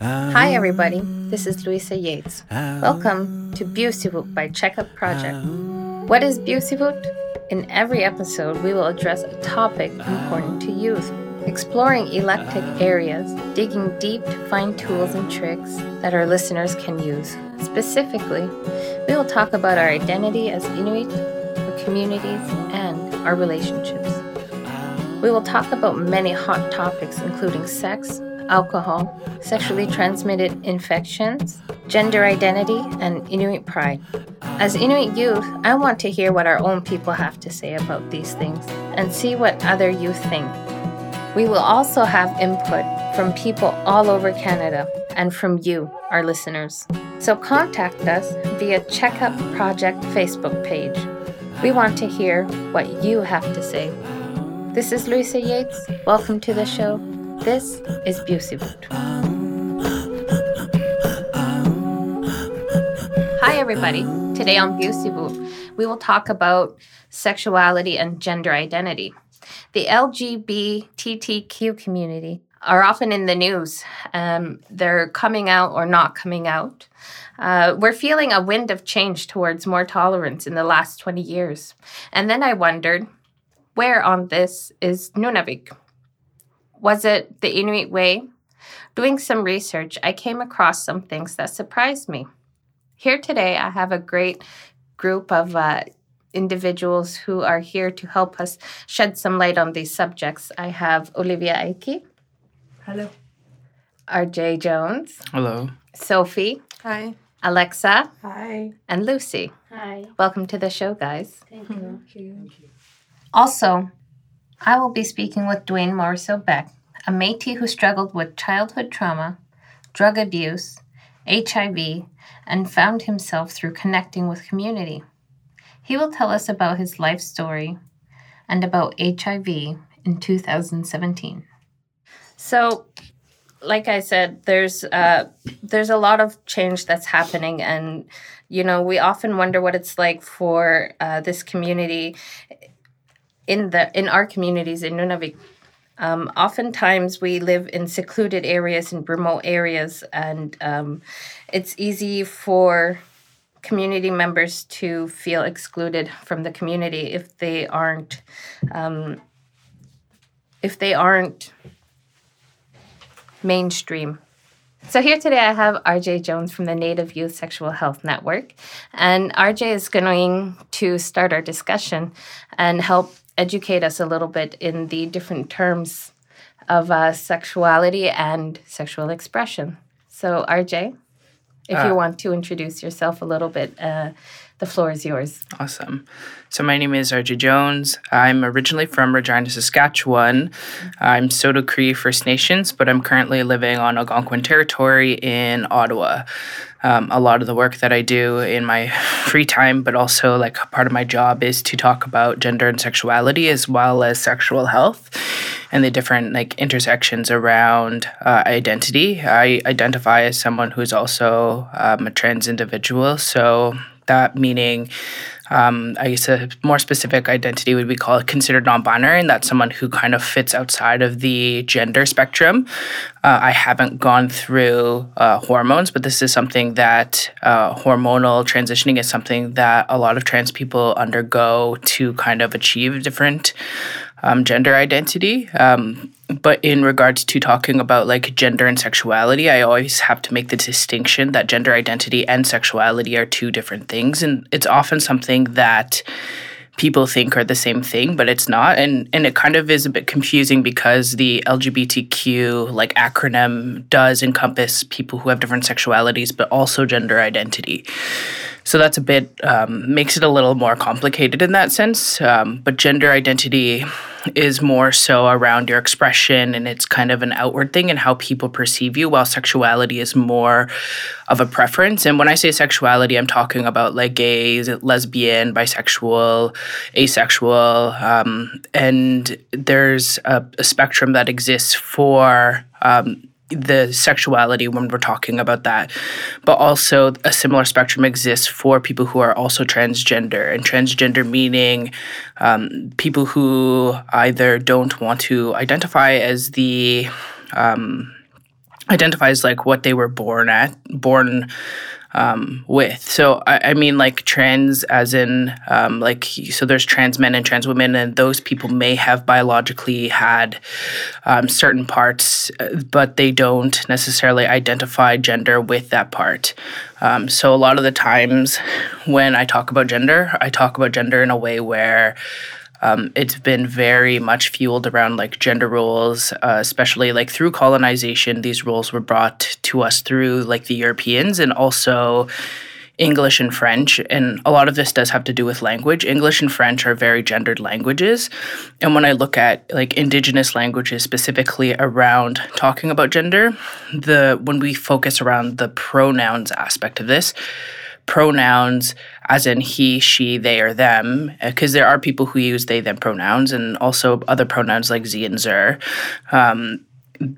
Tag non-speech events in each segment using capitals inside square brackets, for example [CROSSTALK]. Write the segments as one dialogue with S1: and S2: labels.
S1: Hi, everybody. This is Louisa Yates. Welcome to Beausivut by Checkup Project. What is Beausivut? In every episode, we will address a topic important to youth, exploring electric areas, digging deep to find tools and tricks that our listeners can use. Specifically, we will talk about our identity as Inuit, our communities, and our relationships. We will talk about many hot topics, including sex, alcohol, sexually transmitted infections, gender identity, and Inuit pride. As Inuit youth, I want to hear what our own people have to say about these things and see what other youth think. We will also have input from people all over Canada and from you, our listeners. So contact us via Checkup Project Facebook page. We want to hear what you have to say. This is Louisa Yates. Welcome to the show. This is Beausivut. Hi, everybody. Today on Beausivut, we will talk about sexuality and gender identity. The LGBTQ community are often in the news. Um, they're coming out or not coming out. Uh, we're feeling a wind of change towards more tolerance in the last 20 years. And then I wondered where on this is Nunavik? Was it the Inuit way? Doing some research, I came across some things that surprised me. Here today, I have a great group of uh, individuals who are here to help us shed some light on these subjects. I have Olivia Aiki.
S2: Hello.
S1: RJ Jones.
S3: Hello.
S1: Sophie.
S2: Hi.
S1: Alexa.
S2: Hi.
S1: And Lucy.
S4: Hi.
S1: Welcome to the show, guys.
S4: Thank you.
S2: Thank you.
S1: Also, I will be speaking with Dwayne Morrisseau Beck, a Métis who struggled with childhood trauma, drug abuse, HIV, and found himself through connecting with community. He will tell us about his life story and about HIV in 2017. So, like I said, there's uh, there's a lot of change that's happening, and you know we often wonder what it's like for uh, this community in the in our communities in Nunavik. Um, oftentimes, we live in secluded areas and remote areas, and um, it's easy for community members to feel excluded from the community if they aren't um, if they aren't mainstream. So here today I have RJ Jones from the Native Youth Sexual Health Network, and RJ is going to start our discussion and help educate us a little bit in the different terms of uh, sexuality and sexual expression. So RJ, if you
S3: Uh,
S1: want to introduce yourself a little bit, uh, the floor is yours.
S3: Awesome. So my name is RJ Jones. I'm originally from Regina, Saskatchewan. I'm Saulteaux Cree First Nations, but I'm currently living on Algonquin territory in Ottawa. Um, a lot of the work that I do in my [LAUGHS] free time, but also like part of my job, is to talk about gender and sexuality as well as sexual health and the different like intersections around uh, identity. I identify as someone who's also um, a trans individual, so that meaning um, I guess a more specific identity would be called considered non-binary, and that's someone who kind of fits outside of the gender spectrum. Uh, I haven't gone through uh, hormones, but this is something that uh, hormonal transitioning is something that a lot of trans people undergo to kind of achieve different um, gender identity. Um, but in regards to talking about like gender and sexuality, I always have to make the distinction that gender identity and sexuality are two different things. And it's often something that people think are the same thing, but it's not. And and it kind of is a bit confusing because the LGBTQ like acronym does encompass people who have different sexualities, but also gender identity. So that's a bit um, makes it a little more complicated in that sense. Um, but gender identity is more so around your expression and it's kind of an outward thing and how people perceive you, while sexuality is more of a preference. And when I say sexuality, I'm talking about like gay, lesbian, bisexual, asexual, um, and there's a, a spectrum that exists for um, the sexuality when we're talking about that. But also, a similar spectrum exists for people who are also transgender, and transgender meaning um, people who either don't want to identify as the um, identifies like what they were born at, born um, with. So I, I, mean, like trans, as in um, like so. There's trans men and trans women, and those people may have biologically had um, certain parts, uh, but they don't necessarily identify gender with that part. Um, so a lot of the times when I talk about gender, I talk about gender in a way where um, it's been very much fueled around like gender roles, uh, especially like through colonization. These roles were brought to us through like the Europeans and also English and French. And a lot of this does have to do with language. English and French are very gendered languages. And when I look at like indigenous languages specifically around talking about gender, the when we focus around the pronouns aspect of this, pronouns as in he, she, they, or them, because there are people who use they, them pronouns, and also other pronouns like z and zer. Um,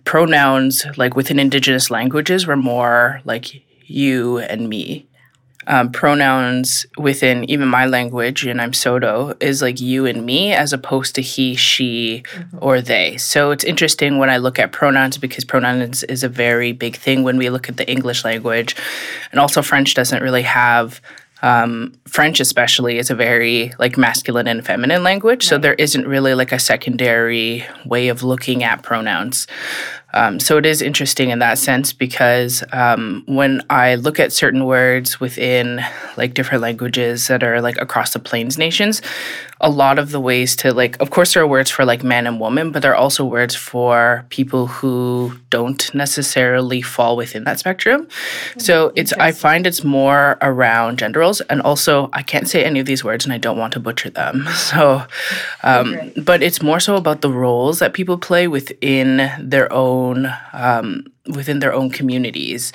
S3: pronouns, like within indigenous languages, were more like you and me um, pronouns within even my language, and I'm Saulteaux, is like you and me as opposed to he, she, mm-hmm. or they. So it's interesting when I look at pronouns because pronouns is a very big thing when we look at the English language. And also, French doesn't really have um, French, especially, is a very like masculine and feminine language, right. so there isn't really like a secondary way of looking at pronouns. Um, so it is interesting in that sense because um, when I look at certain words within like different languages that are like across the Plains nations, a lot of the ways to like, of course, there are words for like man and woman, but there are also words for people who don't necessarily fall within that spectrum. So it's I find it's more around gender roles, and also I can't say any of these words, and I don't want to butcher them. [LAUGHS] So, um, but it's more so about the roles that people play within their own. Um, within their own communities.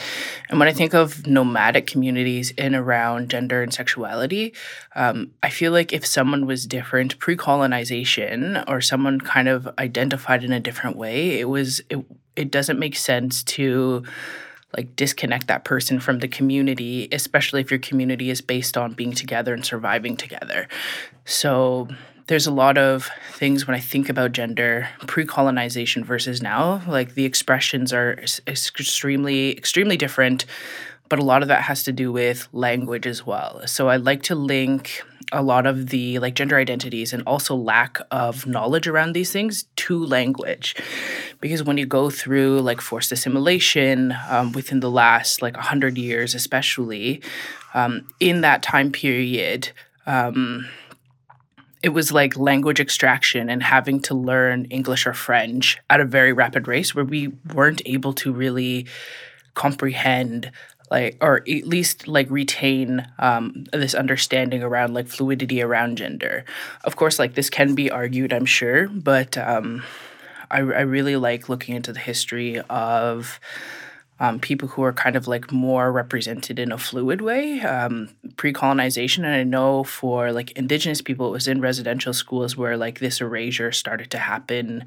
S3: And when I think of nomadic communities in around gender and sexuality, um, I feel like if someone was different pre colonization or someone kind of identified in a different way, it was, it, it doesn't make sense to like disconnect that person from the community, especially if your community is based on being together and surviving together. So there's a lot of things when I think about gender pre colonization versus now. Like the expressions are extremely, extremely different, but a lot of that has to do with language as well. So I like to link a lot of the like gender identities and also lack of knowledge around these things to language because when you go through like forced assimilation um, within the last like 100 years especially um, in that time period um, it was like language extraction and having to learn English or French at a very rapid rate where we weren't able to really comprehend like or at least like retain um, this understanding around like fluidity around gender. Of course like this can be argued i'm sure but um, I, I really like looking into the history of um, people who are kind of like more represented in a fluid way um, pre-colonization. And i know for like indigenous people it was in residential schools where like this erasure started to happen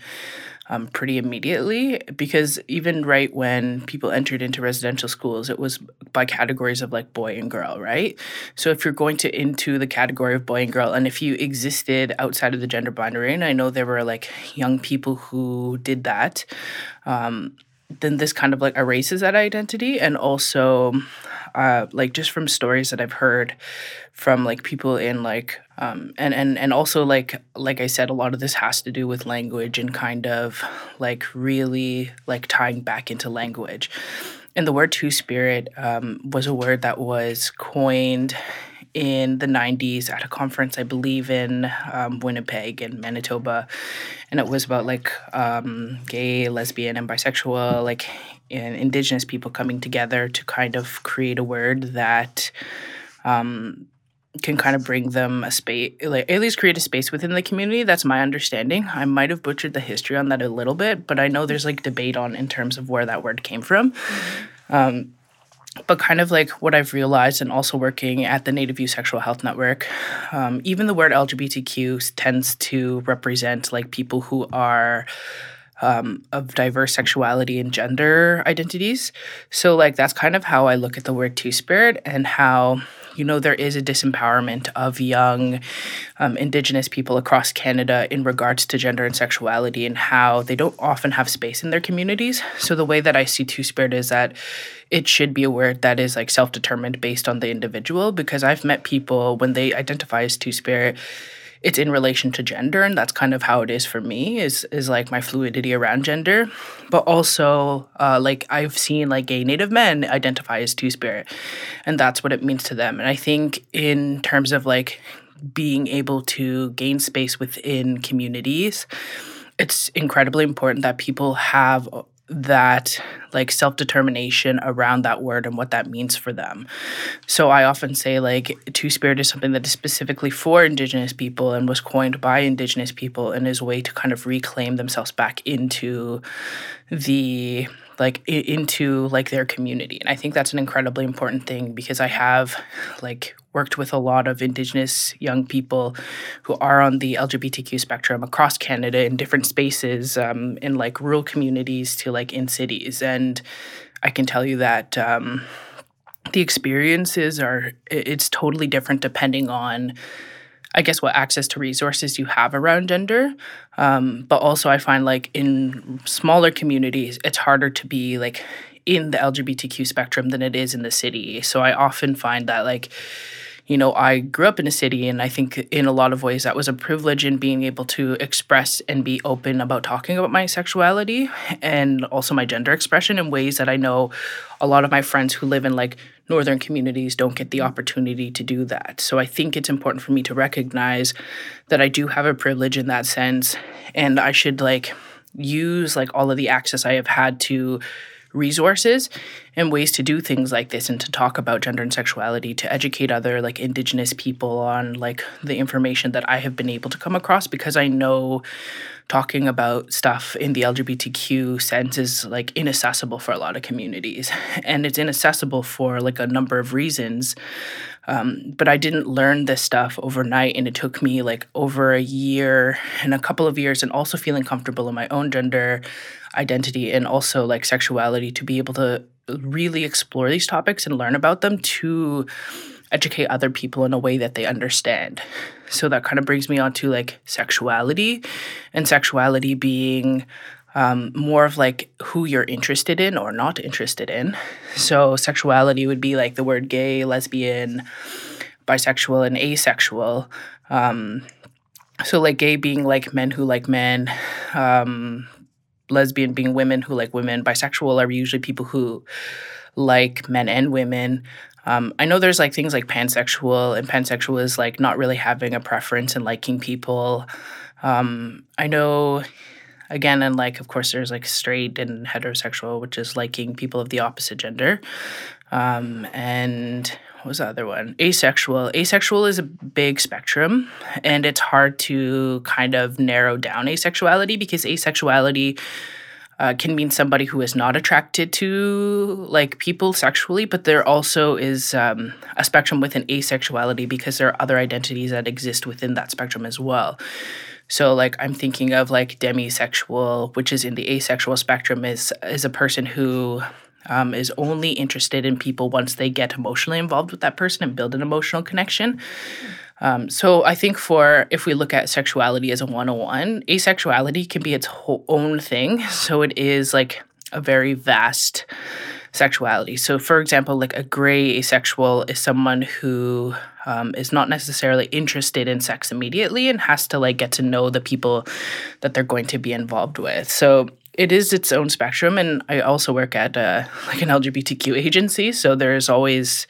S3: um, pretty immediately. Because even right when people entered into residential schools it was by categories of like boy and girl right? So if you're going to into the category of boy and girl and if you existed outside of the gender binary and i know there were like young people who did that um, then this kind of like erases that identity. And also uh, like just from stories that i've heard from like people in like um, and and and also like like i said a lot of this has to do with language and kind of like really like tying back into language. And the word two spirit um, was a word that was coined in the 90s at a conference, I believe, in um, Winnipeg and Manitoba. And it was about like um, gay, lesbian, and bisexual, like and indigenous people coming together to kind of create a word that um, can kind of bring them a space, like at least create a space within the community. That's my understanding. I might have butchered the history on that a little bit, but I know there's like debate on in terms of where that word came from. Mm-hmm. Um, but kind of like what I've realized, and also working at the Native Youth Sexual Health Network, um, even the word LGBTQ tends to represent like people who are um, of diverse sexuality and gender identities. So, like, that's kind of how I look at the word two spirit and how you know, there is a disempowerment of young um, Indigenous people across Canada in regards to gender and sexuality and how they don't often have space in their communities. So, the way that I see Two Spirit is that it should be a word that is like self determined based on the individual because I've met people when they identify as Two Spirit it's in relation to gender and that's kind of how it is for me is is like my fluidity around gender. But also uh, like i've seen like gay native men identify as two-spirit and that's what it means to them. And i think in terms of like being able to gain space within communities it's incredibly important that people have that like self determination around that word and what that means for them. So I often say like two spirit is something that is specifically for indigenous people and was coined by indigenous people and is a way to kind of reclaim themselves back into the like into like their community and i think that's an incredibly important thing because i have like worked with a lot of Indigenous young people who are on the LGBTQ spectrum across Canada in different spaces, um, in like rural communities to like in cities. And I can tell you that um, the experiences are, it's totally different depending on. I guess what access to resources you have around gender. Um, but also, I find like in smaller communities, it's harder to be like in the LGBTQ spectrum than it is in the city. So I often find that like you know, I grew up in a city, and I think in a lot of ways that was a privilege in being able to express and be open about talking about my sexuality and also my gender expression in ways that I know a lot of my friends who live in like northern communities don't get the opportunity to do that. So I think it's important for me to recognize that I do have a privilege in that sense, and I should like use like all of the access I have had to resources and ways to do things like this and to talk about gender and sexuality to educate other like indigenous people on like the information that I have been able to come across because I know talking about stuff in the LGBTQ sense is like inaccessible for a lot of communities. And it's inaccessible for like a number of reasons um, but I didn't learn this stuff overnight, and it took me like over a year and a couple of years, and also feeling comfortable in my own gender identity and also like sexuality to be able to really explore these topics and learn about them to educate other people in a way that they understand. So that kind of brings me on to like sexuality and sexuality being um, more of like who you're interested in or not interested in. So, sexuality would be like the word gay, lesbian, bisexual, and asexual. Um, so, like gay being like men who like men, um, lesbian being women who like women, bisexual are usually people who like men and women. Um, I know there's like things like pansexual, and pansexual is like not really having a preference and liking people. Um, I know again and like of course there's like straight and heterosexual which is liking people of the opposite gender. Um, and what was the other one? Asexual. Asexual is a big spectrum and it's hard to kind of narrow down asexuality because asexuality uh, can mean somebody who is not attracted to like people sexually, but there also is um, a spectrum within asexuality because there are other identities that exist within that spectrum as well. So like I'm thinking of like demisexual, which is in the asexual spectrum, is is a person who um, is only interested in people once they get emotionally involved with that person and build an emotional connection. Um, so I think for if we look at sexuality as a 101, asexuality can be its own thing. So it is like a very vast sexuality. So, for example, like a gray asexual is someone who um, is not necessarily interested in sex immediately and has to like get to know the people that they're going to be involved with. So it is its own spectrum, and I also work at uh, like an LGBTQ agency, so there's always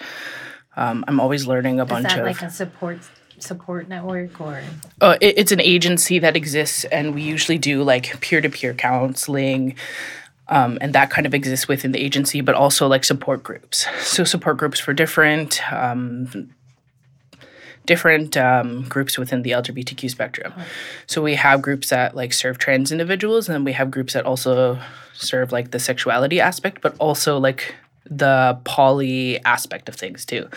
S3: um, I'm always learning a
S1: is
S3: bunch
S1: that
S3: of
S1: like a support support network or
S3: uh, it, it's an agency that exists and we usually do like peer-to-peer counseling um, and that kind of exists within the agency, but also like support groups. So support groups for different um, different um, groups within the LGBTQ spectrum. Oh. So we have groups that like serve trans individuals, and then we have groups that also serve like the sexuality aspect, but also like the poly aspect of things too.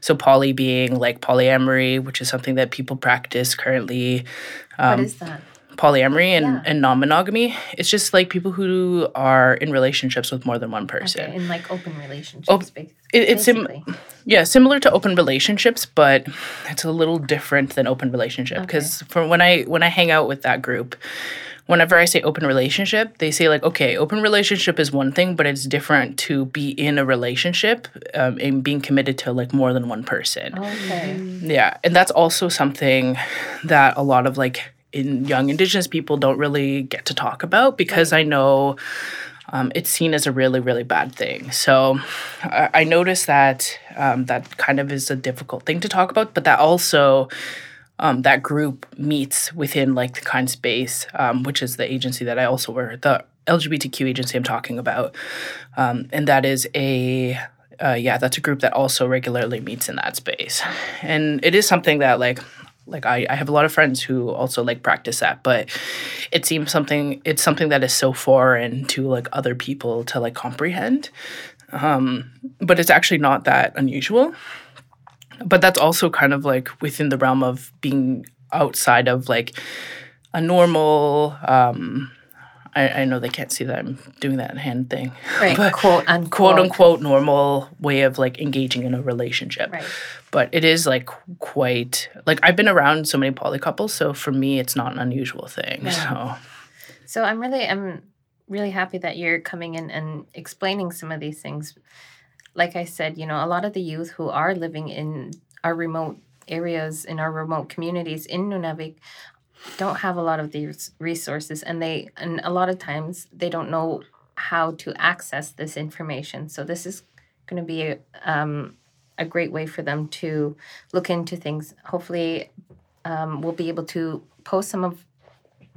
S3: So poly being like polyamory, which is something that people practice currently.
S1: Um, what is that?
S3: polyamory and, yeah. and non-monogamy it's just like people who are in relationships with more than one person
S1: okay, in like open relationships oh, it,
S3: it's sim- yeah similar to open relationships but it's a little different than open relationship because okay. for when i when i hang out with that group whenever I say open relationship, they say like, okay, open relationship is one thing, but it's different to be in a relationship um, and being committed to like more than one person.
S1: Okay.
S3: Yeah, and that's also something that a lot of like in young indigenous people don't really get to talk about because right. I know um, it's seen as a really really bad thing. So I, I noticed that um, that kind of is a difficult thing to talk about, but that also. Um, that group meets within like the kind space, um, which is the agency that I also work, the LGBTQ agency I'm talking about, um, and that is a uh, yeah, that's a group that also regularly meets in that space, and it is something that like like I, I have a lot of friends who also like practice that but it seems something it's something that is so foreign to like other people to like comprehend. Um, but it's actually not that unusual. But that's also kind of like within the realm of being outside of like a normal um, I, I know they can't see that I'm doing that hand thing.
S1: Right. [LAUGHS] But quote unquote.
S3: Quote unquote normal way of like engaging in a relationship.
S1: Right.
S3: But it is like quite like I've been around so many poly couples, so for me it's not an unusual thing. Yeah. So
S1: So I'm really I'm really happy that you're coming in and explaining some of these things. Like I said, you know, a lot of the youth who are living in our remote areas in our remote communities in Nunavik don't have a lot of these resources and they and a lot of times they don't know how to access this information. So this is going to be a, um, a great way for them to look into things. Hopefully um, we'll be able to post some of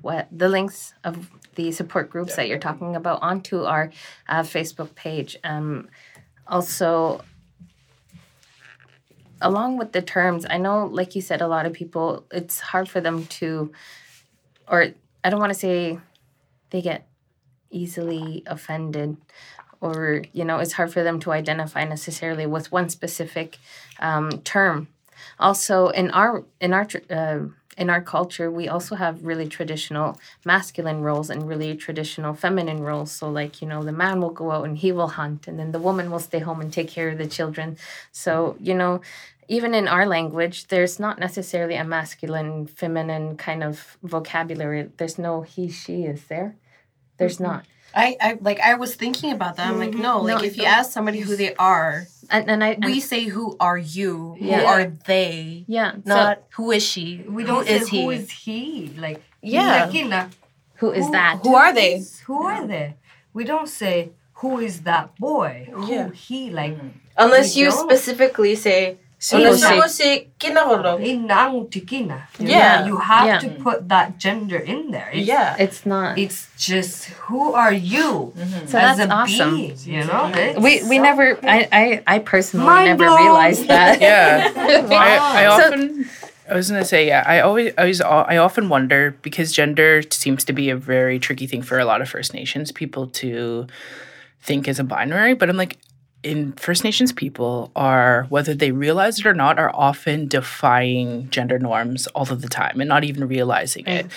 S1: what the links of the support groups yeah. that you're talking about onto our uh, facebook page. Um, also along with the terms, I know, like you said, a lot of people, it's hard for them to, or I don't want to say they get easily offended or you know it's hard for them to identify necessarily with one specific um, term. Also in our in our uh, in our culture, we also have really traditional masculine roles and really traditional feminine roles. So, like, you know, the man will go out and he will hunt, and then the woman will stay home and take care of the children. So, you know, even in our language, there's not necessarily a masculine, feminine kind of vocabulary. There's no he, she, is there? There's mm-hmm. not.
S2: I, I like I was thinking about that. I'm like, mm-hmm. no, like no, if you ask somebody who they are,
S1: and, and I
S2: we
S1: and,
S2: say who are you? Yeah. Who are they?
S1: Yeah.
S2: Not so, who is she?
S4: We don't who say is he? who is he? Like
S2: yeah.
S1: Who is
S2: who,
S1: that?
S2: Who are they?
S4: Who are they? We don't say who is that boy? Who he like.
S2: Unless you don't. specifically say Unless you say
S4: tikina. Yeah. You have yeah. to put that gender in there.
S2: It's, yeah.
S1: It's not.
S4: It's just who are you
S1: mm-hmm. so that's awesome.
S4: Being, you know?
S1: It's we we so never I, I I personally never blown. realized [LAUGHS] that.
S3: yeah. [LAUGHS] I, I often so, I was gonna say, yeah. I always, I always, I often wonder because gender seems to be a very tricky thing for a lot of First Nations people to think as a binary. But I'm like, in First Nations people are, whether they realize it or not, are often defying gender norms all of the time and not even realizing it.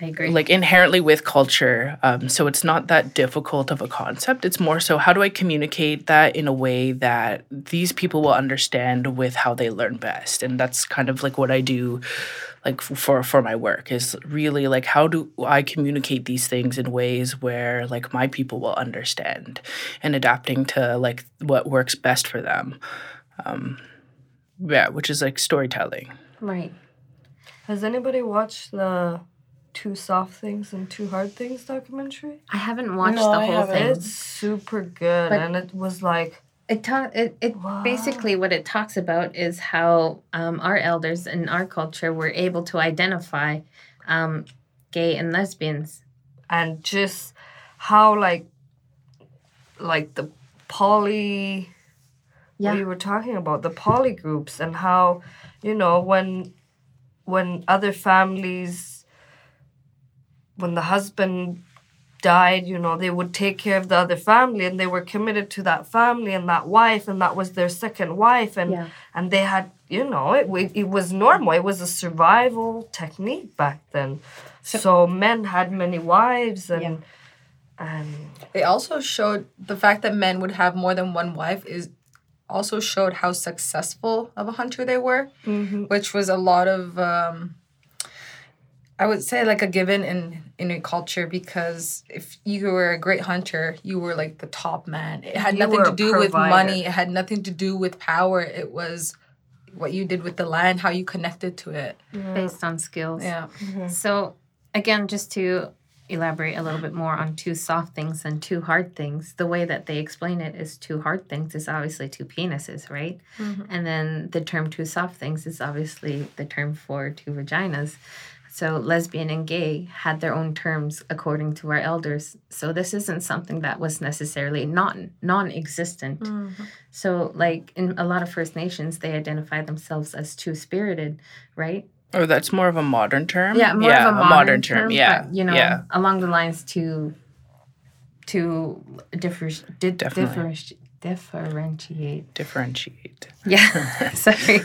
S1: I agree.
S3: Like inherently with culture. Um, so it's not that difficult of a concept. It's more so how do I communicate that in a way that these people will understand with how they learn best? And that's kind of like what I do like for for my work is really like how do I communicate these things in ways where like my people will understand and adapting to like what works best for them. Um, yeah, which is like storytelling.
S1: Right.
S4: Has anybody watched the Two Soft Things and Two Hard Things documentary?
S1: I haven't watched no, the whole thing.
S4: It's super good, but and it was like
S1: it talk it, it basically what it talks about is how um, our elders in our culture were able to identify um, gay and lesbians
S4: and just how like like the poly yeah. we were talking about the poly groups and how you know when when other families when the husband died, you know, they would take care of the other family and they were committed to that family and that wife and that was their second wife and yeah. and they had you know, it, it was normal. It was a survival technique back then. So, so men had many wives and. Yeah. And
S5: it also showed the fact that men would have more than one wife is also showed how successful of a hunter they were, mm-hmm. which was a lot of um, I would say like a given in in a culture because if you were a great hunter, you were like the top man. It had you nothing to do with money. It had nothing to do with power. It was what you did with the land, how you connected to it,
S1: yeah. based on skills.
S5: Yeah.
S1: Mm-hmm. So again, just to elaborate a little bit more on two soft things and two hard things. The way that they explain it is two hard things is obviously two penises, right? Mm-hmm. And then the term two soft things is obviously the term for two vaginas. So, lesbian and gay had their own terms according to our elders. So, this isn't something that was necessarily not non existent. Mm-hmm. So, like in a lot of First Nations, they identify themselves as two spirited, right?
S3: Oh, that's more of a modern term?
S1: Yeah, more yeah, of a modern, a modern term, term. Yeah. But, you know, yeah. along the lines to to differ, di- differentiate differentiate.
S3: Differentiate.
S1: Yeah. [LAUGHS] Sorry.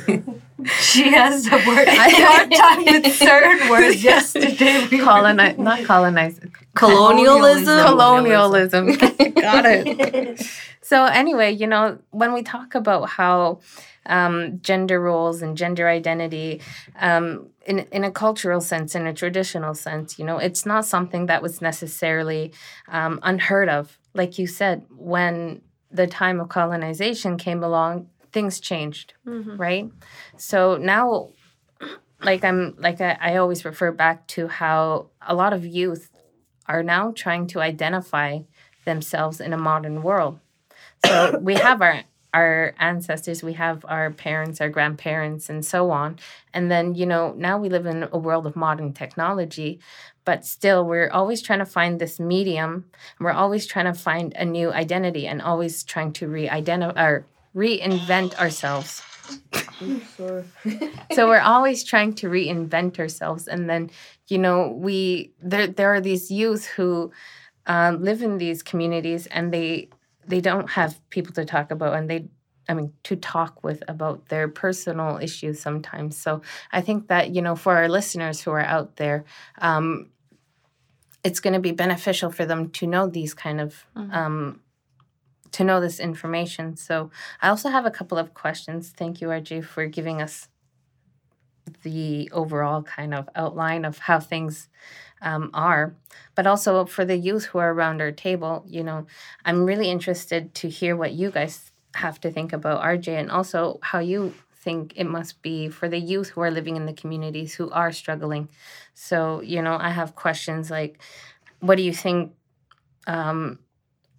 S4: she has the word. I hard time with certain words yesterday. [LAUGHS]
S1: Colonize, not colonize.
S5: Colonialism.
S1: Colonialism. [LAUGHS] Got it. so anyway, you know, when we talk about how um, gender roles and gender identity, um, in in a cultural sense, in a traditional sense, you know, it's not something that was necessarily um, unheard of. Like you said, when the time of colonization came along, things changed, mm-hmm. right? So now, like I'm like I, I always refer back to how a lot of youth are now trying to identify themselves in a modern world. So we have our our ancestors, we have our parents, our grandparents, and so on. And then, you know, now we live in a world of modern technology, but still we're always trying to find this medium. We're always trying to find a new identity and always trying to re-identify or reinvent ourselves. So we're always trying to reinvent ourselves and then you know we there there are these youth who um, live in these communities and they they don't have people to talk about and they I mean, to talk with about their personal issues sometimes. So I think that, you know, for our listeners who are out there, um, it's going to be beneficial for them to know these kind of mm-hmm. um, to know this information. So I also have a couple of questions. Thank you, RJ, for giving us the overall kind of outline of how things um, are, but also for the youth who are around our table. You know, I'm really interested to hear what you guys have to think about RJ, and also how you think it must be for the youth who are living in the communities who are struggling. So, you know, I have questions like what do you think um,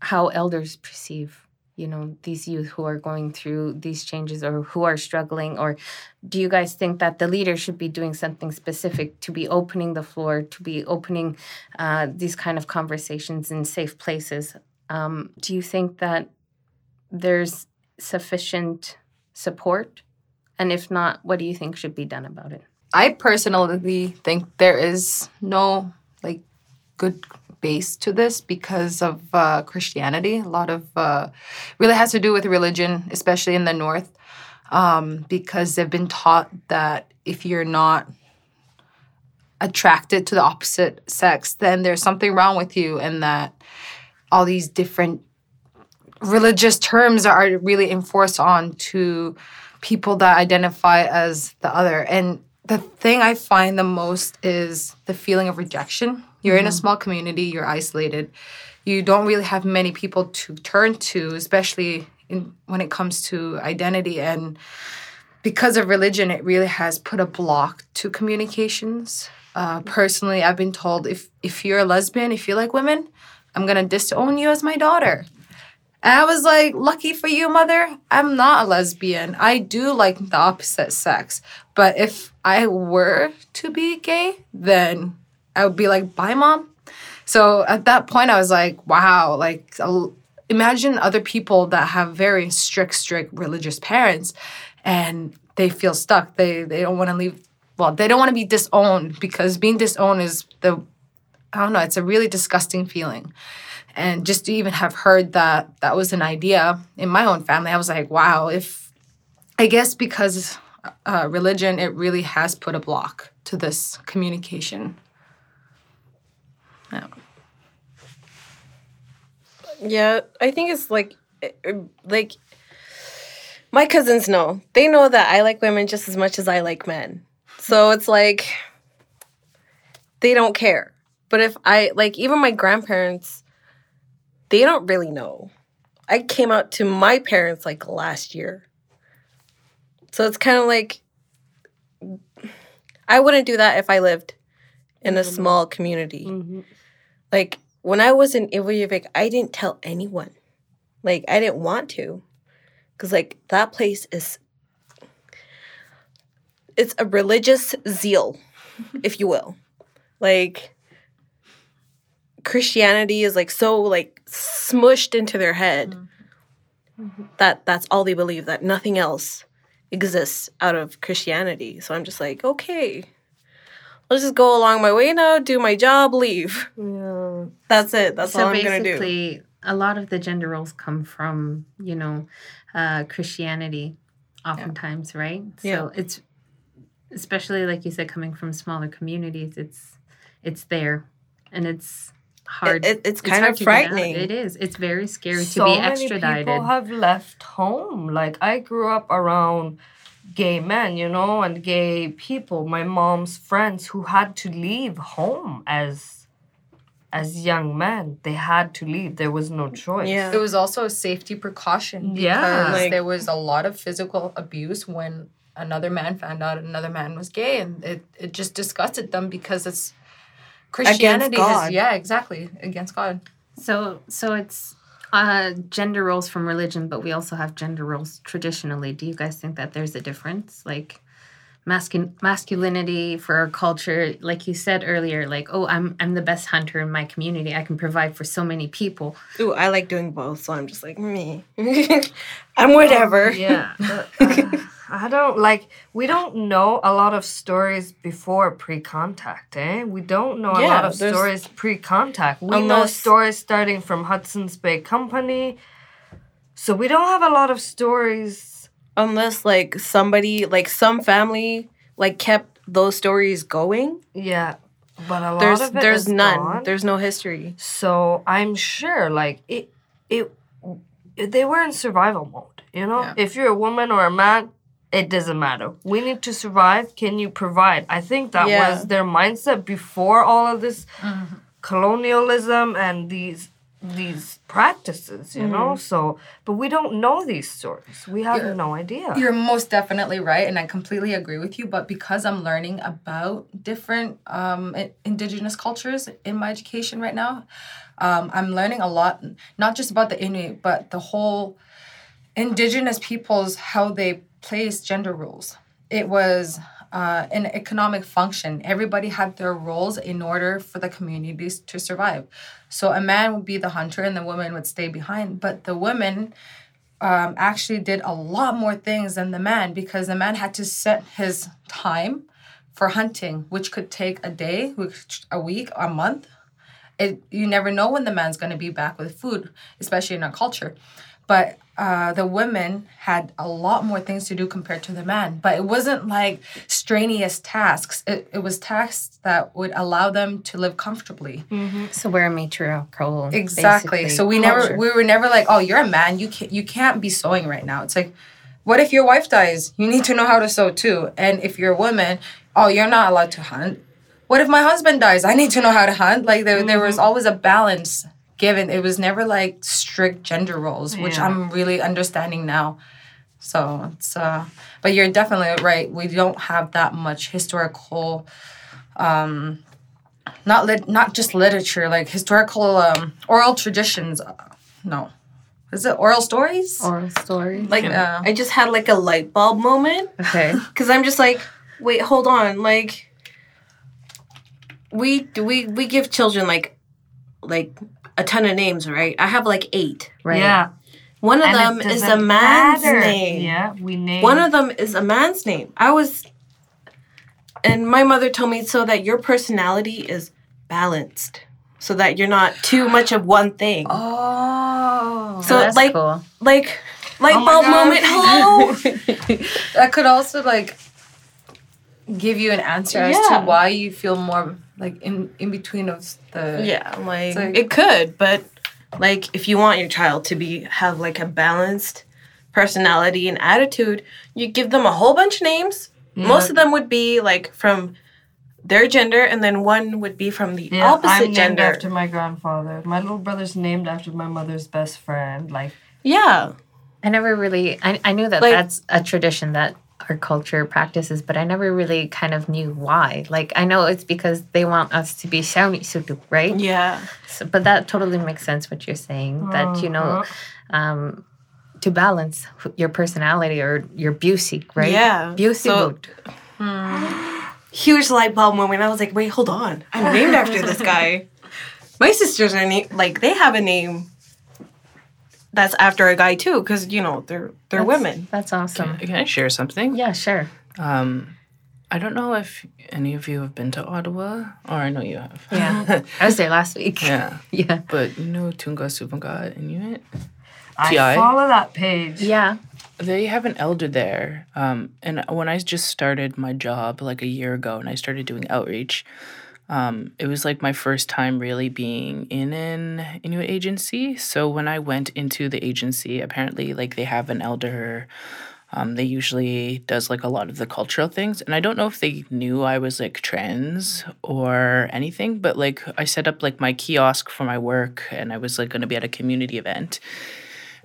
S1: how elders perceive you know these youth who are going through these changes or who are struggling? Or do you guys think that the leader should be doing something specific to be opening the floor to be opening uh, these kind of conversations in safe places? Um, do you think that there's sufficient support? And if not, what do you think should be done about it?
S5: I personally think there is no like good base to this because of uh, Christianity. A lot of uh, really has to do with religion, especially in the North, um, because they've been taught that if you're not attracted to the opposite sex, then there's something wrong with you, and that all these different religious terms are really enforced on to people that identify as the other. And the thing I find the most is the feeling of rejection. You're mm-hmm. in a mm-hmm. small community, you're isolated. You don't really have many people to turn to, especially in, when it comes to identity. And because of religion, it really has put a block to communications. Uh, personally, I've been told if if you're a lesbian, if you like women, I'm gonna disown you as my daughter. And I was like, lucky for you, mother, I'm not a lesbian. I do like the opposite sex. But if I were to be gay, then I would be like, bye, mom. So at that point, I was like, wow, like, imagine other people that have very strict, strict religious parents and they feel stuck. They, they don't want to leave. Well, they don't want to be disowned because being disowned is the, I don't know, it's a really disgusting feeling and just to even have heard that that was an idea in my own family i was like wow if i guess because uh, religion, it really has put a block to this communication.
S2: Yeah. Yeah, I think it's like, eh, eh, like, my cousins know. They know that I like women just as much as I like men. So it's like, they don't care. But if I, like, even my grandparents, they don't really know. I came out to my parents like last year. So it's kind of like I wouldn't do that if I lived in a mm-hmm. small community. Mm-hmm. Like when I was in Ivujivik, I didn't tell anyone. Like I didn't want to. Cuz like that place is it's a religious zeal, [LAUGHS] if you will. Like Christianity is like so like smushed into their head mm-hmm. that that's all they believe that nothing else exists out of Christianity. So I'm just like, okay, I'll just go along my way now, do my job, leave. Yeah. That's it. That's so all I'm gonna do.
S1: A lot of the gender roles come from, you know, uh, Christianity, oftentimes, yeah. right? So yeah. it's especially like you said, coming from smaller communities, it's it's there, and it's hard.
S2: It, it, it's kind of frightening.
S1: It is. It's very scary so to be extradited. Many
S4: people have left home. Like I grew up around gay men, you know, and gay people. My mom's friends who had to leave home as as young men. They had to leave. There was no choice.
S5: Yeah. It was also a safety precaution because yeah. like, there was a lot of physical abuse when another man found out another man was gay and it, it just disgusted them because it's Christianity is yeah, exactly against God.
S1: So so it's uh, gender roles from religion, but we also have gender roles traditionally. Do you guys think that there's a difference, like? Mascul- masculinity for our culture like you said earlier like oh i'm i'm the best hunter in my community i can provide for so many people
S2: ooh i like doing both so i'm just like me [LAUGHS] i'm whatever
S4: oh, yeah uh, [LAUGHS] I don't like we don't know a lot of stories before pre-contact, eh? We don't know yeah, a lot of stories pre-contact. We unless, know stories starting from Hudson's Bay Company. So we don't have a lot of stories
S2: unless like somebody like some family like kept those stories going.
S4: Yeah. But a lot
S2: there's,
S4: of it
S2: there's none.
S4: Gone.
S2: There's no history.
S4: So I'm sure like it it they were in survival mode, you know? Yeah. If you're a woman or a man, it doesn't matter. We need to survive. Can you provide? I think that yeah. was their mindset before all of this mm-hmm. colonialism and these these practices, you mm-hmm. know? So, but we don't know these stories. We have you're, no idea.
S5: You're most definitely right. And I completely agree with you. But because I'm learning about different um, indigenous cultures in my education right now, um, I'm learning a lot, not just about the Inuit, but the whole indigenous peoples, how they place gender roles. It was uh, an economic function. Everybody had their roles in order for the communities to survive. So a man would be the hunter and the woman would stay behind. But the women um, actually did a lot more things than the man because the man had to set his time for hunting, which could take a day, a week, a month. It, you never know when the man's going to be back with food, especially in our culture. But uh, the women had a lot more things to do compared to the men. But it wasn't like strenuous tasks. It, it was tasks that would allow them to live comfortably.
S1: Mm-hmm. So we're a matriarchal.
S5: Exactly. So we culture. never we were never like, oh, you're a man. You can't you can't be sewing right now. It's like, what if your wife dies? You need to know how to sew too. And if you're a woman, oh, you're not allowed to hunt. What if my husband dies? I need to know how to hunt. Like there, mm-hmm. there was mm-hmm. always a balance given. It was never like strict gender roles, which yeah. I'm really understanding now. So it's uh but you're definitely right. We don't have that much historical um not lit not just literature, like historical um oral traditions. Uh, no. Is it oral stories?
S1: Oral stories.
S2: Like yeah. I just had like a light bulb moment.
S1: Okay. [LAUGHS]
S2: Cuz I'm just like, wait, hold on. Like we we we give children like like a ton of names, right? I have like eight.
S1: Right. Yeah.
S2: One of and them is a man's matter. name.
S4: Yeah, we name.
S2: One of them is a man's name. I was, and my mother told me so that your personality is balanced, so that you're not too much of one thing.
S1: Oh,
S2: so like, cool. like, light oh bulb moment. Hello. [LAUGHS]
S5: that could also like give you an answer yeah. as to why you feel more like in in between of the
S2: yeah like, like it could but like if you want your child to be have like a balanced personality and attitude you give them a whole bunch of names yeah. most of them would be like from their gender and then one would be from the yeah, opposite I'm gender
S4: named after my grandfather my little brother's named after my mother's best friend like
S2: yeah
S1: i never really i, I knew that like, that's a tradition that our culture practices, but I never really kind of knew why. Like I know it's because they want us to be sauni sutu, right?
S2: Yeah.
S1: So, but that totally makes sense what you're saying. That you know, uh-huh. um, to balance your personality or your beauty, right?
S2: Yeah.
S1: Beauty. So,
S2: hmm. huge light bulb moment. I was like, wait, hold on. I'm named after this guy. [LAUGHS] My sisters are named like they have a name that's after a guy too, because you know they're they're
S1: that's,
S2: women.
S1: That's awesome.
S3: Can, can, I share something?
S1: Yeah, sure. Um,
S3: I don't know if any of you have been to Ottawa, or I know you have.
S1: Yeah, [LAUGHS] I was there last week.
S3: Yeah, [LAUGHS]
S1: yeah.
S3: But you know Tungasuvvingat Inuit.
S4: I TI? follow that page.
S1: Yeah.
S3: They have an elder there, um, and when I just started my job like a year ago, and I started doing outreach, um, it was like my first time really being in an Inuit agency. So when I went into the agency, apparently, like they have an elder. Um, they usually does like a lot of the cultural things, and I don't know if they knew I was like trans or anything, but like I set up like my kiosk for my work, and I was like going to be at a community event,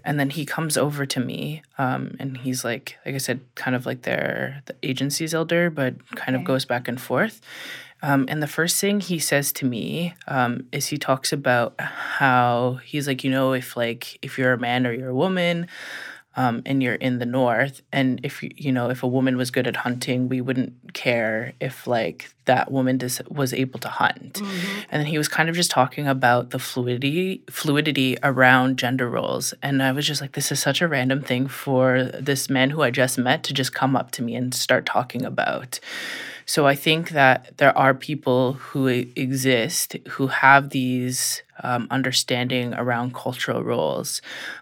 S3: and then he comes over to me um, and he's like like i said kind of like their the agency's elder but kind okay. of goes back and forth um, and the first thing he says to me um, is he talks about how he's like, you know, if like if you're a man or you're a woman, um, and you're in the north, and if you you know if a woman was good at hunting, we wouldn't care if like that woman dis- was able to hunt. Mm-hmm. And then he was kind of just talking about the fluidity fluidity around gender roles, and I was just like, this is such a random thing for this man who I just met to just come up to me and start talking about. So I think that there are people who exist who have these um, understanding around cultural roles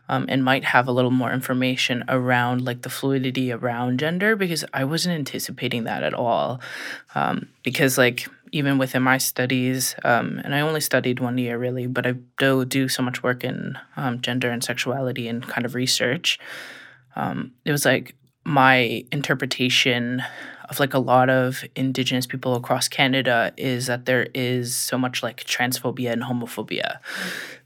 S3: um, and might have a little more information around like the fluidity around gender because I wasn't anticipating that at all. Um, because like even within my studies, um, and I only studied one year really, but I do do so much work in um, gender and sexuality and kind of research. Um, it was like my interpretation of like a lot of indigenous people across Canada is that there is so much like transphobia and homophobia.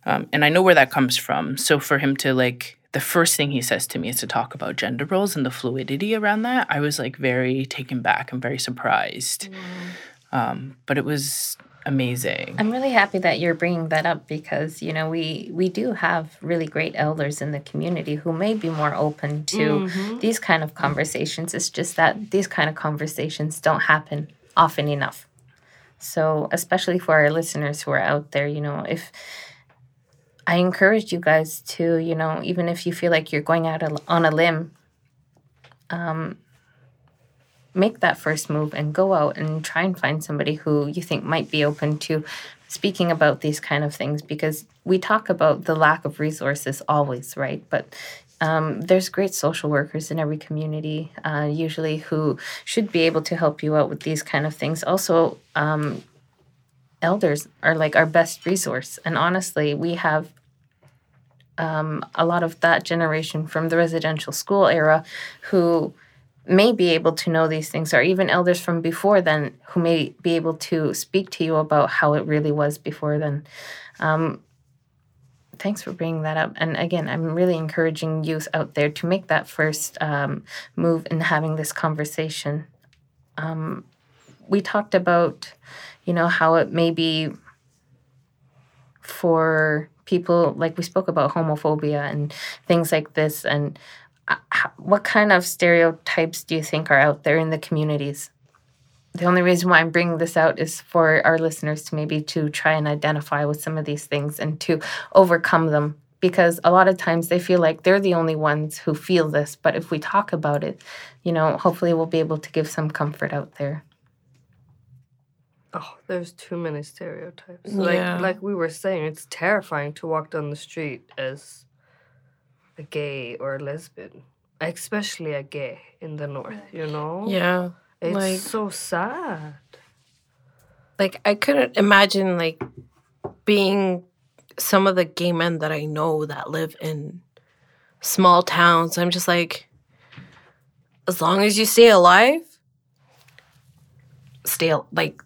S3: Um, and I know where that comes from. So for him to like, the first thing he says to me is to talk about gender roles and the fluidity around that. I was like very taken back and very surprised. Mm. Um, but it was amazing.
S1: I'm really happy that you're bringing that up because you know we we do have really great elders in the community who may be more open to mm-hmm. these kind of conversations. It's just that these kind of conversations don't happen often enough. So, especially for our listeners who are out there, you know, if I encourage you guys to, you know, even if you feel like you're going out on a limb, um, make that first move and go out and try and find somebody who you think might be open to speaking about these kind of things because we talk about the lack of resources always, right? But um, there's great social workers in every community, uh, usually who should be able to help you out with these kind of things. Also, um, elders are like our best resource, and honestly, we have um, a lot of that generation from the residential school era who may be able to know these things, or even elders from before then who may be able to speak to you about how it really was before then. Um, thanks for bringing that up. And again, I'm really encouraging youth out there to make that first um, move in having this conversation. Um, we talked about, you know, how it may be for people, like we spoke about homophobia and things like this, and what kind of stereotypes do you think are out there in the communities? The only reason why I'm bringing this out is for our listeners to maybe to try and identify with some of these things and to overcome them because a lot of times they feel like they're the only ones who feel this, but if we talk about it, you know, hopefully we'll be able to give some comfort out there.
S4: Oh, there's too many stereotypes. Yeah. Like like we were saying, it's terrifying to walk down the street as a gay or a lesbian, especially a gay in the north. You know.
S2: Yeah.
S4: It's
S2: like
S4: so sad.
S2: like I couldn't imagine like being some of the gay men that I know that live in small towns. I'm just like as long as you stay alive, stay al- like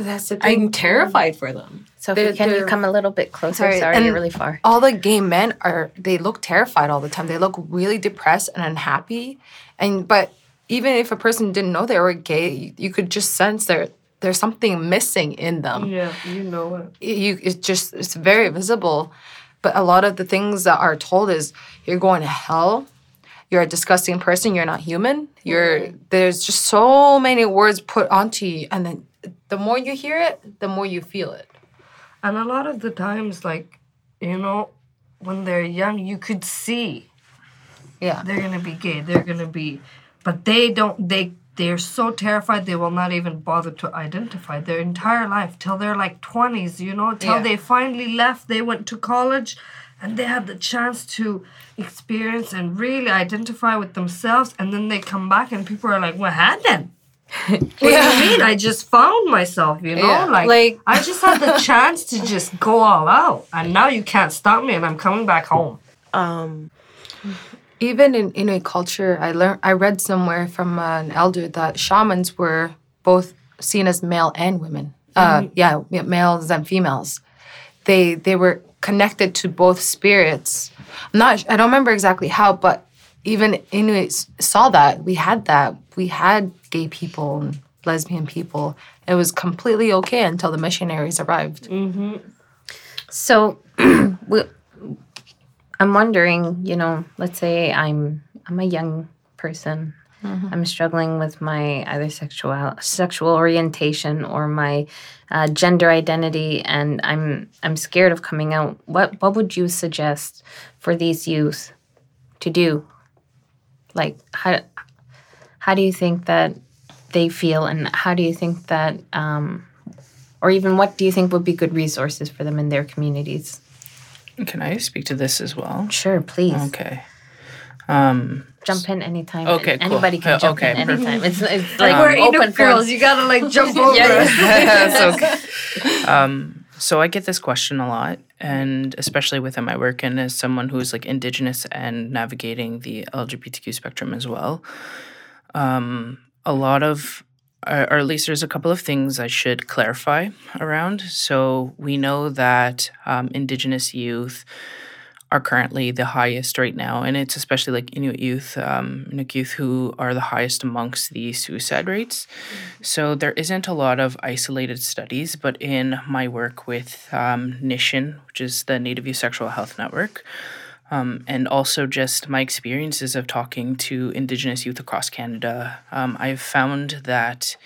S5: But that's the thing.
S2: I'm terrified for them.
S1: So
S5: They're-
S1: can you come a little bit closer?
S5: Sorry,
S1: Sorry, you're really far.
S5: all the gay men are they look terrified all the time. They look really depressed and unhappy. And but even if a person didn't know they were gay, you, you could just sense there there's something missing in them.
S4: Yeah, you know it.
S5: You it's just it's very visible. But a lot of the things that are told is you're going to hell. You're a disgusting person. You're not human. You're there's just so many words put onto you, and then the more you hear it, the more you feel it.
S4: And a lot of the times, like, you know, when they're young, you could see
S5: Yeah.
S4: they're gonna be gay. They're gonna be, but they don't. They they're so terrified they will not even bother to identify their entire life till they're like twenties. You know, till
S5: Yeah.
S4: they finally left. They went to college, and they had the chance to experience and really identify with themselves. And then they come back, and people are like, "What happened?" What do you mean? I just found myself, you know?
S5: Yeah.
S4: Like,
S2: Like-
S4: I just had the [LAUGHS] chance to just go all out. And now you can't stop me and I'm coming back home.
S2: Um
S5: even in in a culture, I learned I read somewhere from an elder that shamans were both seen as male and women. Uh, yeah, yeah, males and females. They they were connected to both spirits. I'm not I don't remember exactly how, but even Inuits saw that. We had that. We had gay people and lesbian people. It was completely okay until the missionaries arrived.
S1: So, [CLEARS THROAT] we, I'm wondering, you know, let's say I'm I'm a young person. I'm struggling with my either sexual sexual orientation or my uh, gender identity, and I'm I'm scared of coming out. What what would you suggest for these youth to do? Like how how do you think that they feel, and how do you think that, um, or even what do you think would be good resources for them in their communities?
S3: Can I speak to this as well?
S1: Sure, please.
S3: Okay. Um,
S1: Jump in anytime.
S3: Okay, cool.
S1: Anybody can
S3: Uh,
S1: jump
S3: okay,
S1: in anytime. It's it's like
S3: We're
S1: open girls.
S4: you gotta like jump [LAUGHS] over.
S3: That's okay. [LAUGHS] Um, so I get this question a lot, and especially within my work, and as someone who's like Indigenous and navigating the LGBTQ spectrum as well. Um, a lot of, or at least there's a couple of things I should clarify around. So we know that um, Indigenous youth are currently the highest right now, and it's especially like Inuit youth, um, Inuit youth who are the highest amongst the suicide rates. So there isn't a lot of isolated studies, but in my work with um, NYSHN, which is the Native Youth Sexual Health Network, um, and also just my experiences of talking to Indigenous youth across Canada, um, I've found that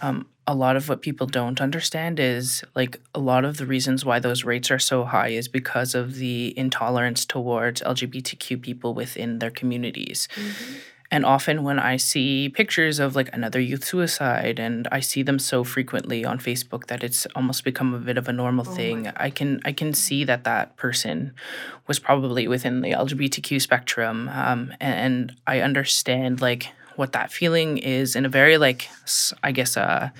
S3: um, a lot of what people don't understand is like a lot of the reasons why those rates are so high is because of the intolerance towards LGBTQ people within their communities. And often when I see pictures of like another youth suicide and I see them so frequently on Facebook that it's almost become a bit of a normal thing, I can I can see that that person was probably within the LGBTQ spectrum, um, and, and I understand like what that feeling is in a very like I guess a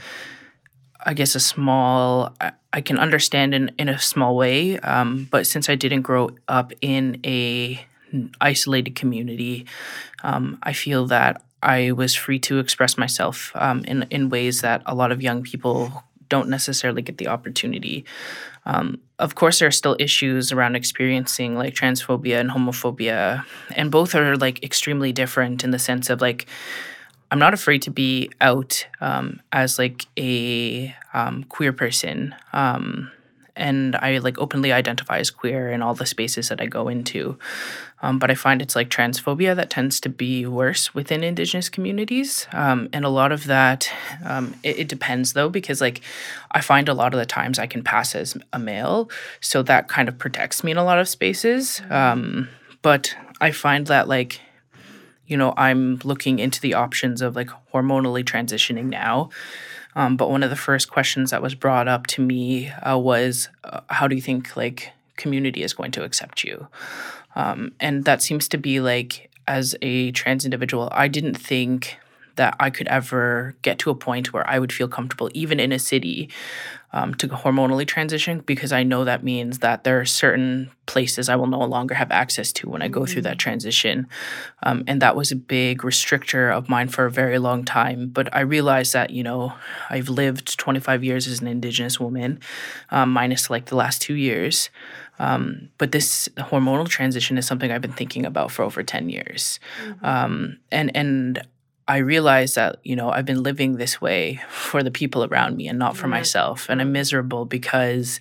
S3: I guess a small I, I can understand in in a small way, um, but since I didn't grow up in a isolated community, um, I feel that I was free to express myself um, in in ways that a lot of young people don't necessarily get the opportunity. Um, of course, there are still issues around experiencing like transphobia and homophobia, and both are like extremely different in the sense of like I'm not afraid to be out um, as like a um, queer person. Um, and I like openly identify as queer in all the spaces that I go into. Um, but I find it's like transphobia that tends to be worse within Indigenous communities. Um, and a lot of that, um, it, it depends though, because like I find a lot of the times I can pass as a male. So that kind of protects me in a lot of spaces. Um, but I find that like, you know, I'm looking into the options of like hormonally transitioning now. Um, but one of the first questions that was brought up to me uh, was, uh, how do you think like community is going to accept you. Um, and that seems to be like, as a trans individual, I didn't think that I could ever get to a point where I would feel comfortable, even in a city, um, to hormonally transition because I know that means that there are certain places I will no longer have access to when I go through that mm. transition. Um, and that was a big restrictor of mine for a very long time. But I realized that, you know, I've lived 25 years as an Indigenous woman, um, minus like the last two years. Um, but this hormonal transition is something I've been thinking about for over 10 years. Mm-hmm. Um, and, and I realize that, you know, I've been living this way for the people around me and not for myself. And I'm miserable because,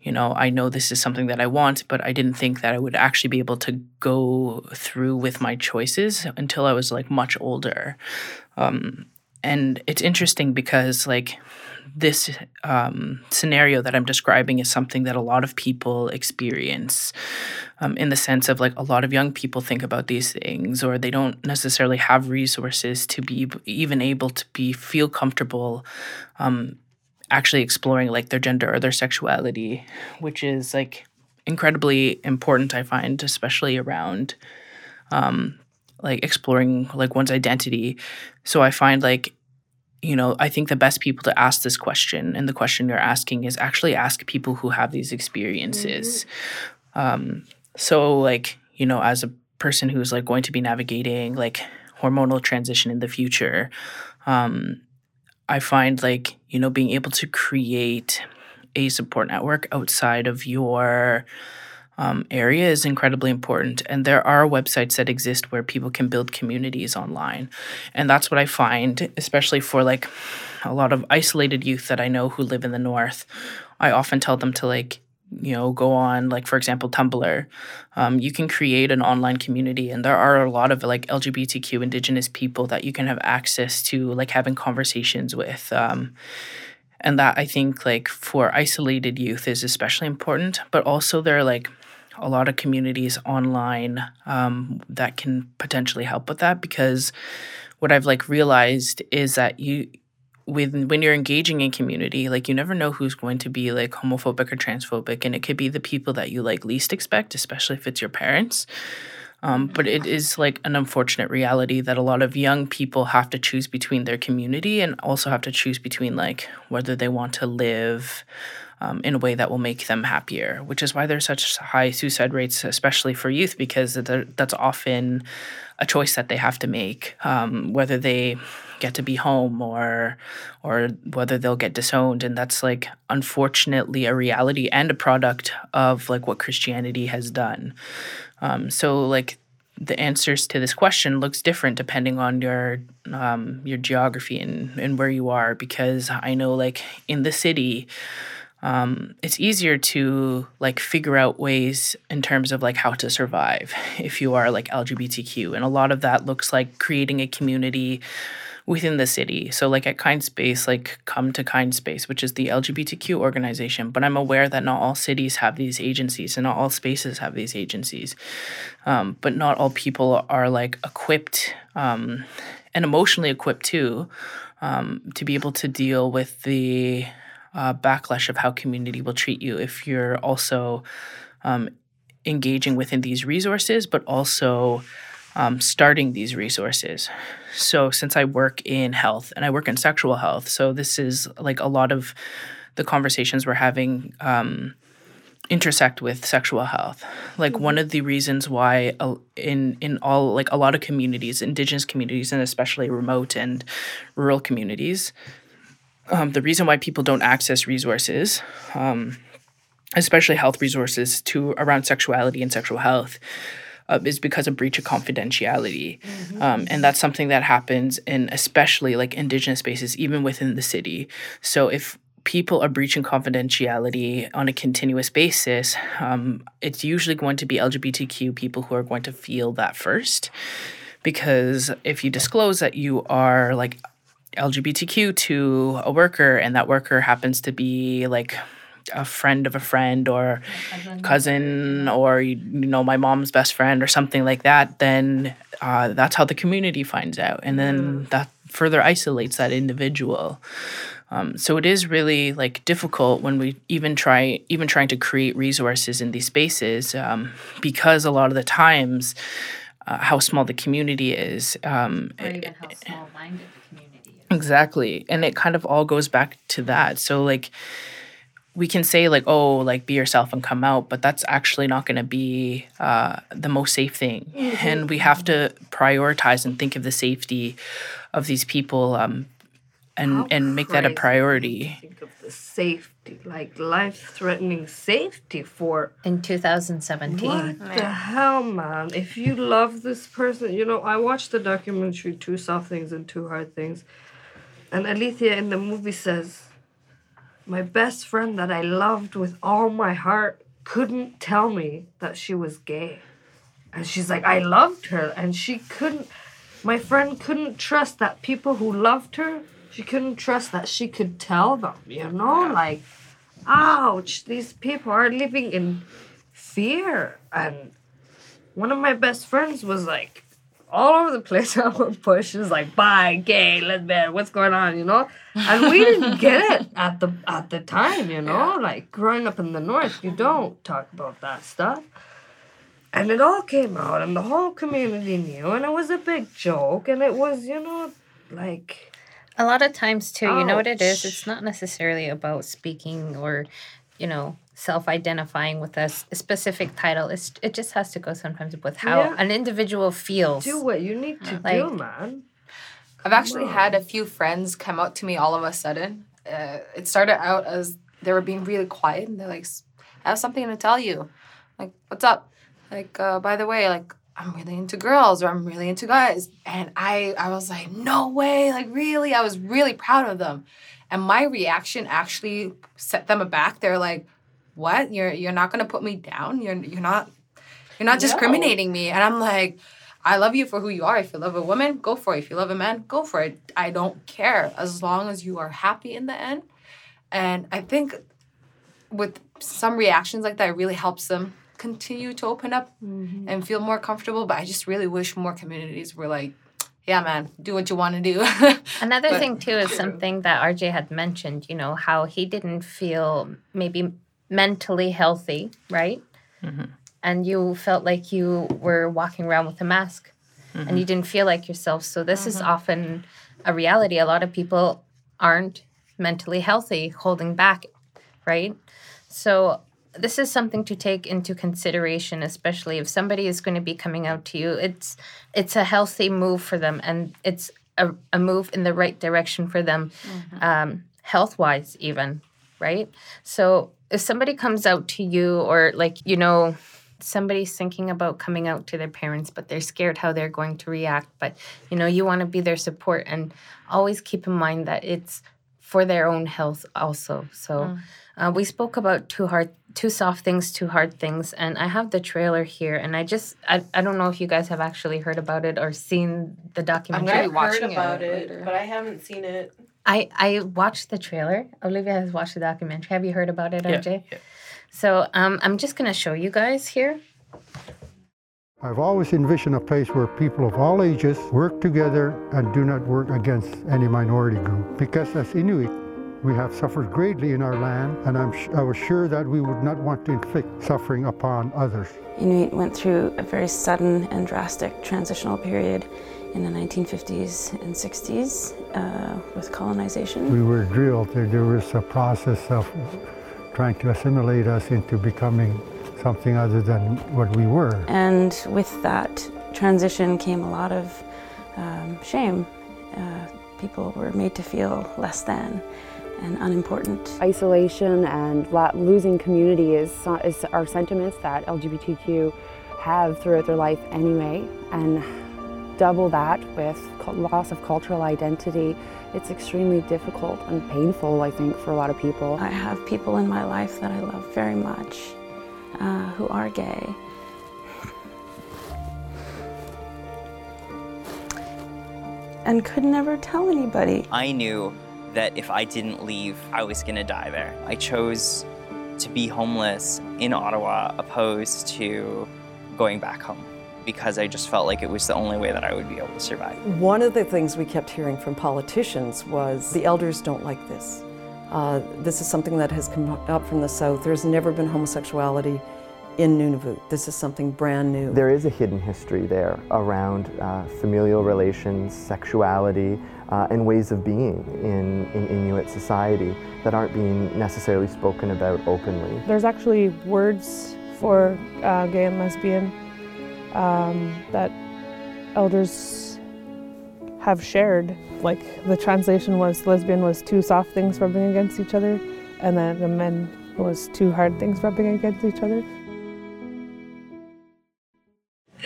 S3: you know, I know this is something that I want, but I didn't think that I would actually be able to go through with my choices until I was like much older. Um, and it's interesting because, like, this um, scenario that I'm describing is something that a lot of people experience um, in the sense of like a lot of young people think about these things or they don't necessarily have resources to be even able to be feel comfortable um, actually exploring like their gender or their sexuality which is like incredibly important i find especially around um, like exploring like one's identity. So i find like you know, I think the best people to ask this question and the question you're asking is actually ask people who have these experiences. Mm-hmm. Um, so, like, you know, as a person who's like going to be navigating like hormonal transition in the future, um, I find like, you know, being able to create a support network outside of your um, area is incredibly important. And there are websites that exist where people can build communities online. And that's what I find, especially for like a lot of isolated youth that I know who live in the North. I often tell them to like, you know, go on, like, for example, Tumblr. Um, you can create an online community, and there are a lot of like LGBTQ Indigenous people that you can have access to, like, having conversations with. Um, and that I think, like, for isolated youth is especially important, but also there are like a lot of communities online um, that can potentially help with that because what I've like realized is that you with when you're engaging in community like you never know who's going to be like homophobic or transphobic and it could be the people that you like least expect especially if it's your parents. Um, but it is like an unfortunate reality that a lot of young people have to choose between their community and also have to choose between like whether they want to live um, in a way that will make them happier, which is why there's such high suicide rates, especially for youth, because that's often a choice that they have to make, um, whether they get to be home or or whether they'll get disowned. And that's like unfortunately a reality and a product of like what christianity has done. Um, so like the answers to this question looks different depending on your um, your geography and, and where you are because i know like in the city um, it's easier to like figure out ways in terms of like how to survive [LAUGHS] if you are like LGBTQ. And a lot of that looks like creating a community within the city. So like at Kind Space, like Come to Kind Space, which is the LGBTQ organization. But I'm aware that not all cities have these agencies and not all spaces have these agencies. Um, but not all people are like equipped um, and emotionally equipped too um, to be able to deal with the uh, backlash of how community will treat you if you're also um, engaging within these resources, but also um, starting these resources. So, since I work in health and I work in sexual health, so this is like a lot of the conversations we're having um, intersect with sexual health. Like mm-hmm. one of the reasons why uh, in in all like a lot of communities, indigenous communities, and especially remote and rural communities, um, the reason why people don't access resources, um, especially health resources, to around sexuality and sexual health. Uh, is because of breach of confidentiality. Mm-hmm. Um, and that's something that happens in especially like indigenous spaces, even within the city. So if people are breaching confidentiality on a continuous basis, um, it's usually going to be LGBTQ people who are going to feel that first. Because if you disclose that you are like LGBTQ to a worker, and that worker happens to be like a friend of a friend or cousin, or you know my mom's best friend or something like that, then uh, that's how the community finds out, and then mm. that further isolates that individual. Um, so it is really like difficult when we even try even trying to create resources in these spaces um, because a lot of the times uh, how small the community is
S1: um, or even how small minded the community is.
S3: Exactly. And it kind of all goes back to that. So like we can say like oh like be yourself and come out but that's actually not going to be uh, the most safe thing. Mm-hmm. and we have to prioritize and think of the safety of these people um, and How and make that a priority.
S4: Think of the safety, like life-threatening safety for
S1: in 2017.
S4: What the hell, man? If you love this person, you know, I watched the documentary Two Soft Things and Two Hard Things, and Alethea in the movie says, "My best friend that I loved with all my heart couldn't tell me that she was gay." And she's like, I loved her, and she couldn't. My friend couldn't trust that people who loved her she couldn't trust that she could tell them, you know? Like, ouch, these people are living in fear. And one of my best friends was like, all over the place at one point. She was like, "Bye, gay, lesbian, what's going on?" You know, and we didn't [LAUGHS] get it at the at the time. You know, yeah. like growing up in the north, you don't talk about that stuff. And it all came out, and the whole community knew, and it was a big joke, and it was, you know, like
S1: a lot of times too, you know what it is? It's not necessarily about speaking or, you know, self-identifying with a, specific title. It's it just has to go sometimes with how yeah. an individual feels.
S4: Do what you need to like, do, man.
S5: I've actually had a few friends come out to me all of a sudden. Uh, it started out as they were being really quiet, and they're like, "I have something to tell you." Like, what's up? Like, uh, by the way, like I'm really into girls or I'm really into guys. And I I was like, no way, like really? I was really proud of them. And my reaction actually set them aback. They're like, what? You're you're not gonna put me down? You're you're not you're not discriminating no. me. And I'm like, I love you for who you are. If you love a woman, go for it. If you love a man, go for it. I don't care as long as you are happy in the end. And I think with some reactions like that, it really helps them continue to open up mm-hmm. and feel more comfortable. But I just really wish more communities were like, yeah, man, do what you want to do. [LAUGHS]
S1: Another but, thing, too, is something that RJ had mentioned, you know, how he didn't feel maybe mentally healthy, right? Mm-hmm. And you felt like you were walking around with a mask mm-hmm. and you didn't feel like yourself. So, this is mm-hmm. often a reality. A lot of people aren't mentally healthy, holding back, right? So, this is something to take into consideration especially if somebody is going to be coming out to you it's it's a healthy move for them and it's a, a move in the right direction for them mm-hmm. um, health wise even right so if somebody comes out to you or like you know somebody's thinking about coming out to their parents but they're scared how they're going to react but you know you want to be their support and always keep in mind that it's for their own health also so mm. uh, we spoke about two hard two soft things, two hard things, and I have the trailer here, and I just I, I don't know if you guys have actually heard about it or seen the documentary.
S2: I'm heard about it, it but I haven't seen it.
S1: I I watched the trailer. Olivia has watched the documentary. Have you heard about it, RJ? Yeah, yeah. So um, I'm just gonna show you guys here.
S6: I've always envisioned a place where people of all ages work together and do not work against any minority group. Because as Inuit, we have suffered greatly in our land, and I'm I was sure that we would not want to inflict suffering upon others.
S7: Inuit went through a very sudden and drastic transitional period in the 1950s and 60s uh, with colonization.
S6: We were drilled. There was a process of trying to assimilate us into becoming something other than what we were.
S7: And with that transition came a lot of um, shame. Uh, people were made to feel less than and unimportant.
S8: Isolation and losing community is, is are sentiments that LGBTQ have throughout their life anyway, and double that with loss of cultural identity, it's extremely difficult and painful, I think, for a lot of people.
S7: I have people in my life that I love very much uh, who are gay. and could never tell anybody.
S9: I knew that if I didn't leave, I was gonna die there. I chose to be homeless in Ottawa opposed to going back home because I just felt like it was the only way that I would be able to survive.
S10: One of the things we kept hearing from politicians was the elders don't like this. Uh, this is something that has come up from the South. There's never been homosexuality in Nunavut. This is something brand new.
S11: There is a hidden history there around uh, familial relations, sexuality, uh, and ways of being in, in Inuit society that aren't being necessarily spoken about openly.
S12: There's actually words for uh, gay and lesbian um, that elders have shared. Like the translation was lesbian was two soft things rubbing against each other, and then the men was two hard things rubbing against each other.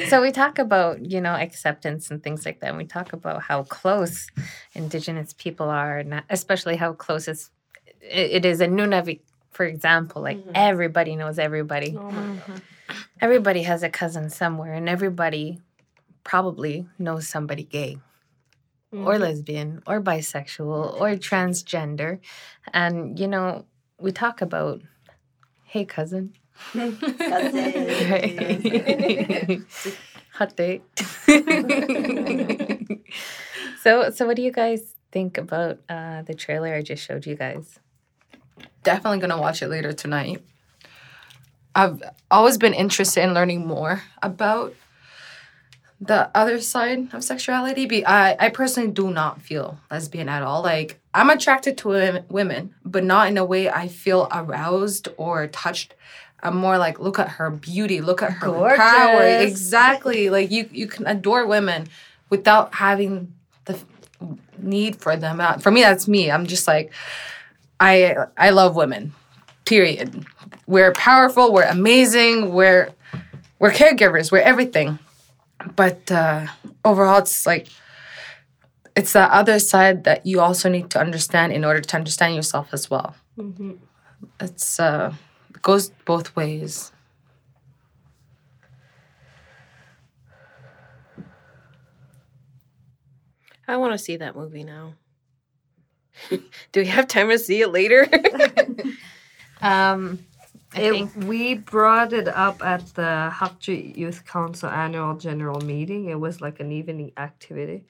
S1: So we talk about, you know, acceptance and things like that. And we talk about how close Indigenous people are, and especially how close it's, it is in Nunavut, for example. Like mm-hmm. everybody knows everybody. Oh mm-hmm. Everybody has a cousin somewhere, and everybody probably knows somebody gay. Mm-hmm. Or lesbian, or bisexual, or transgender. And, you know, we talk about, hey, cousin, [LAUGHS] Hot date. [LAUGHS] so, so what do you guys think about uh, the trailer I just showed you guys?
S5: Definitely gonna watch it later tonight. I've always been interested in learning more about the other side of sexuality. Be I, I personally do not feel lesbian at all. Like I'm attracted to women, but not in a way I feel aroused or touched I'm more like, look at her beauty, look at her Gorgeous. power. Exactly. Like you, you can adore women without having the need for them. Uh, for me, that's me. I'm just like, I, I love women. Period. We're powerful. We're amazing. We're, we're caregivers. We're everything. But uh, overall, it's like, it's the other side that you also need to understand in order to understand yourself as well. Mm-hmm. It's uh goes both ways.
S2: I want to see that movie now. [LAUGHS] Do we have time to see it later? [LAUGHS]
S4: um, I it, think we brought it up at the Hakchi Youth Council annual general meeting. It was like an evening activity.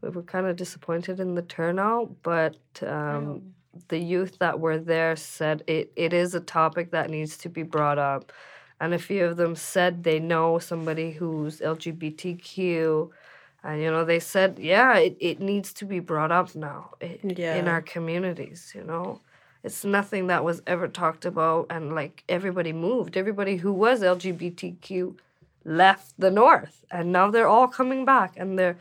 S4: We were kind of disappointed in the turnout, but um, oh the youth that were there said it, it is a topic that needs to be brought up. And a few of them said they know somebody who's LGBTQ. And, you know, they said, yeah, it, it needs to be brought up now yeah. in our communities, you know. It's nothing that was ever talked about. And, like, everybody moved. Everybody who was LGBTQ left the North. And now they're all coming back. And they're,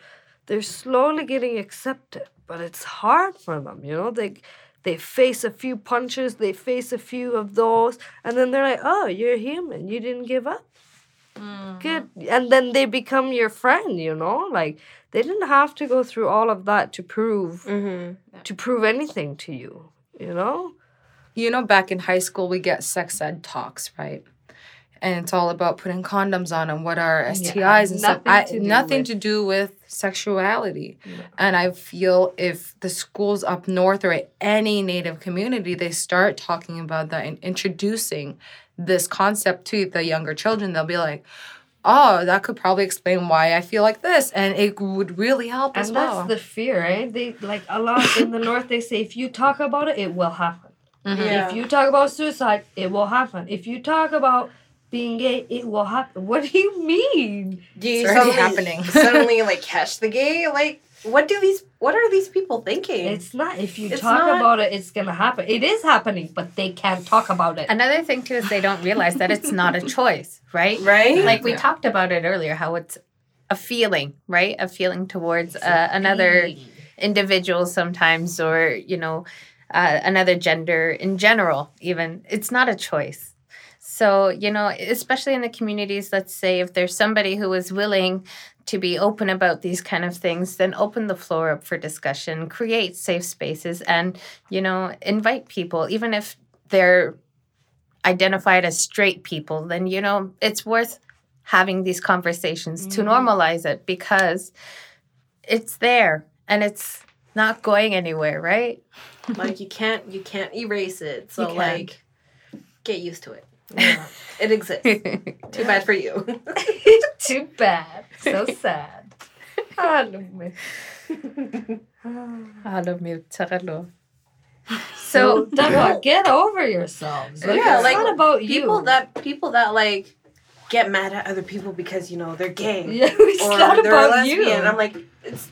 S4: they're slowly getting accepted. But it's hard for them, you know. They they face a few punches, they face a few of those, and then they're like, oh, you're human. You didn't give up. Mm-hmm. Good. And then they become your friend, you know? Like they didn't have to go through all of that to prove mm-hmm. to prove anything to you, you know?
S5: You know, back in high school we get sex ed talks, right? And it's all about putting condoms on and what are STIs yeah, and stuff. I, to nothing with... to do with sexuality. Yeah. And I feel if the schools up north or any Native community, they start talking about that and introducing this concept to the younger children, they'll be like, oh, that could probably explain why I feel like this, and it would really help
S4: and
S5: as well.
S4: And that's the fear, right? They like a lot in the north. They say if you talk about it, it will happen. Mm-hmm. Yeah. If you talk about suicide, it will happen. If you talk about being gay, it will happen. [LAUGHS] What do you mean?
S2: Do you it's suddenly, happening. [LAUGHS] suddenly [LAUGHS] like catch the gay? Like what do these what are these people thinking?
S4: It's not if you it's talk not... about it, it's gonna happen. It is happening, but they can't talk about it.
S1: Another thing too is they don't realize that it's not a choice, right?
S2: Right.
S1: Like we yeah. talked about it earlier, how it's a feeling, right? A feeling towards uh, another individual sometimes, or you know, uh, another gender in general. Even it's not a choice so, you know, especially in the communities, let's say if there's somebody who is willing to be open about these kind of things, then open the floor up for discussion, create safe spaces, and, you know, invite people, even if they're identified as straight people, then, you know, it's worth having these conversations mm-hmm. to normalize it because it's there and it's not going anywhere, right?
S2: like you can't you can't erase it. [LAUGHS] So like get used to it. Yeah, it exists. Too bad for you. [LAUGHS]
S4: Too bad. So [LAUGHS] sad.
S1: Hallo mig. [SIGHS] Hallo mig, Taralo.
S4: So, get over yourselves. Like,
S2: yeah,
S4: it's
S2: like
S4: not about
S2: people
S4: you.
S2: that people that like get mad at other people because you know they're gay [LAUGHS]
S4: Yeah, it's
S2: or
S4: not
S2: they're
S4: about
S2: lesbian.
S4: you.
S2: I'm like, it's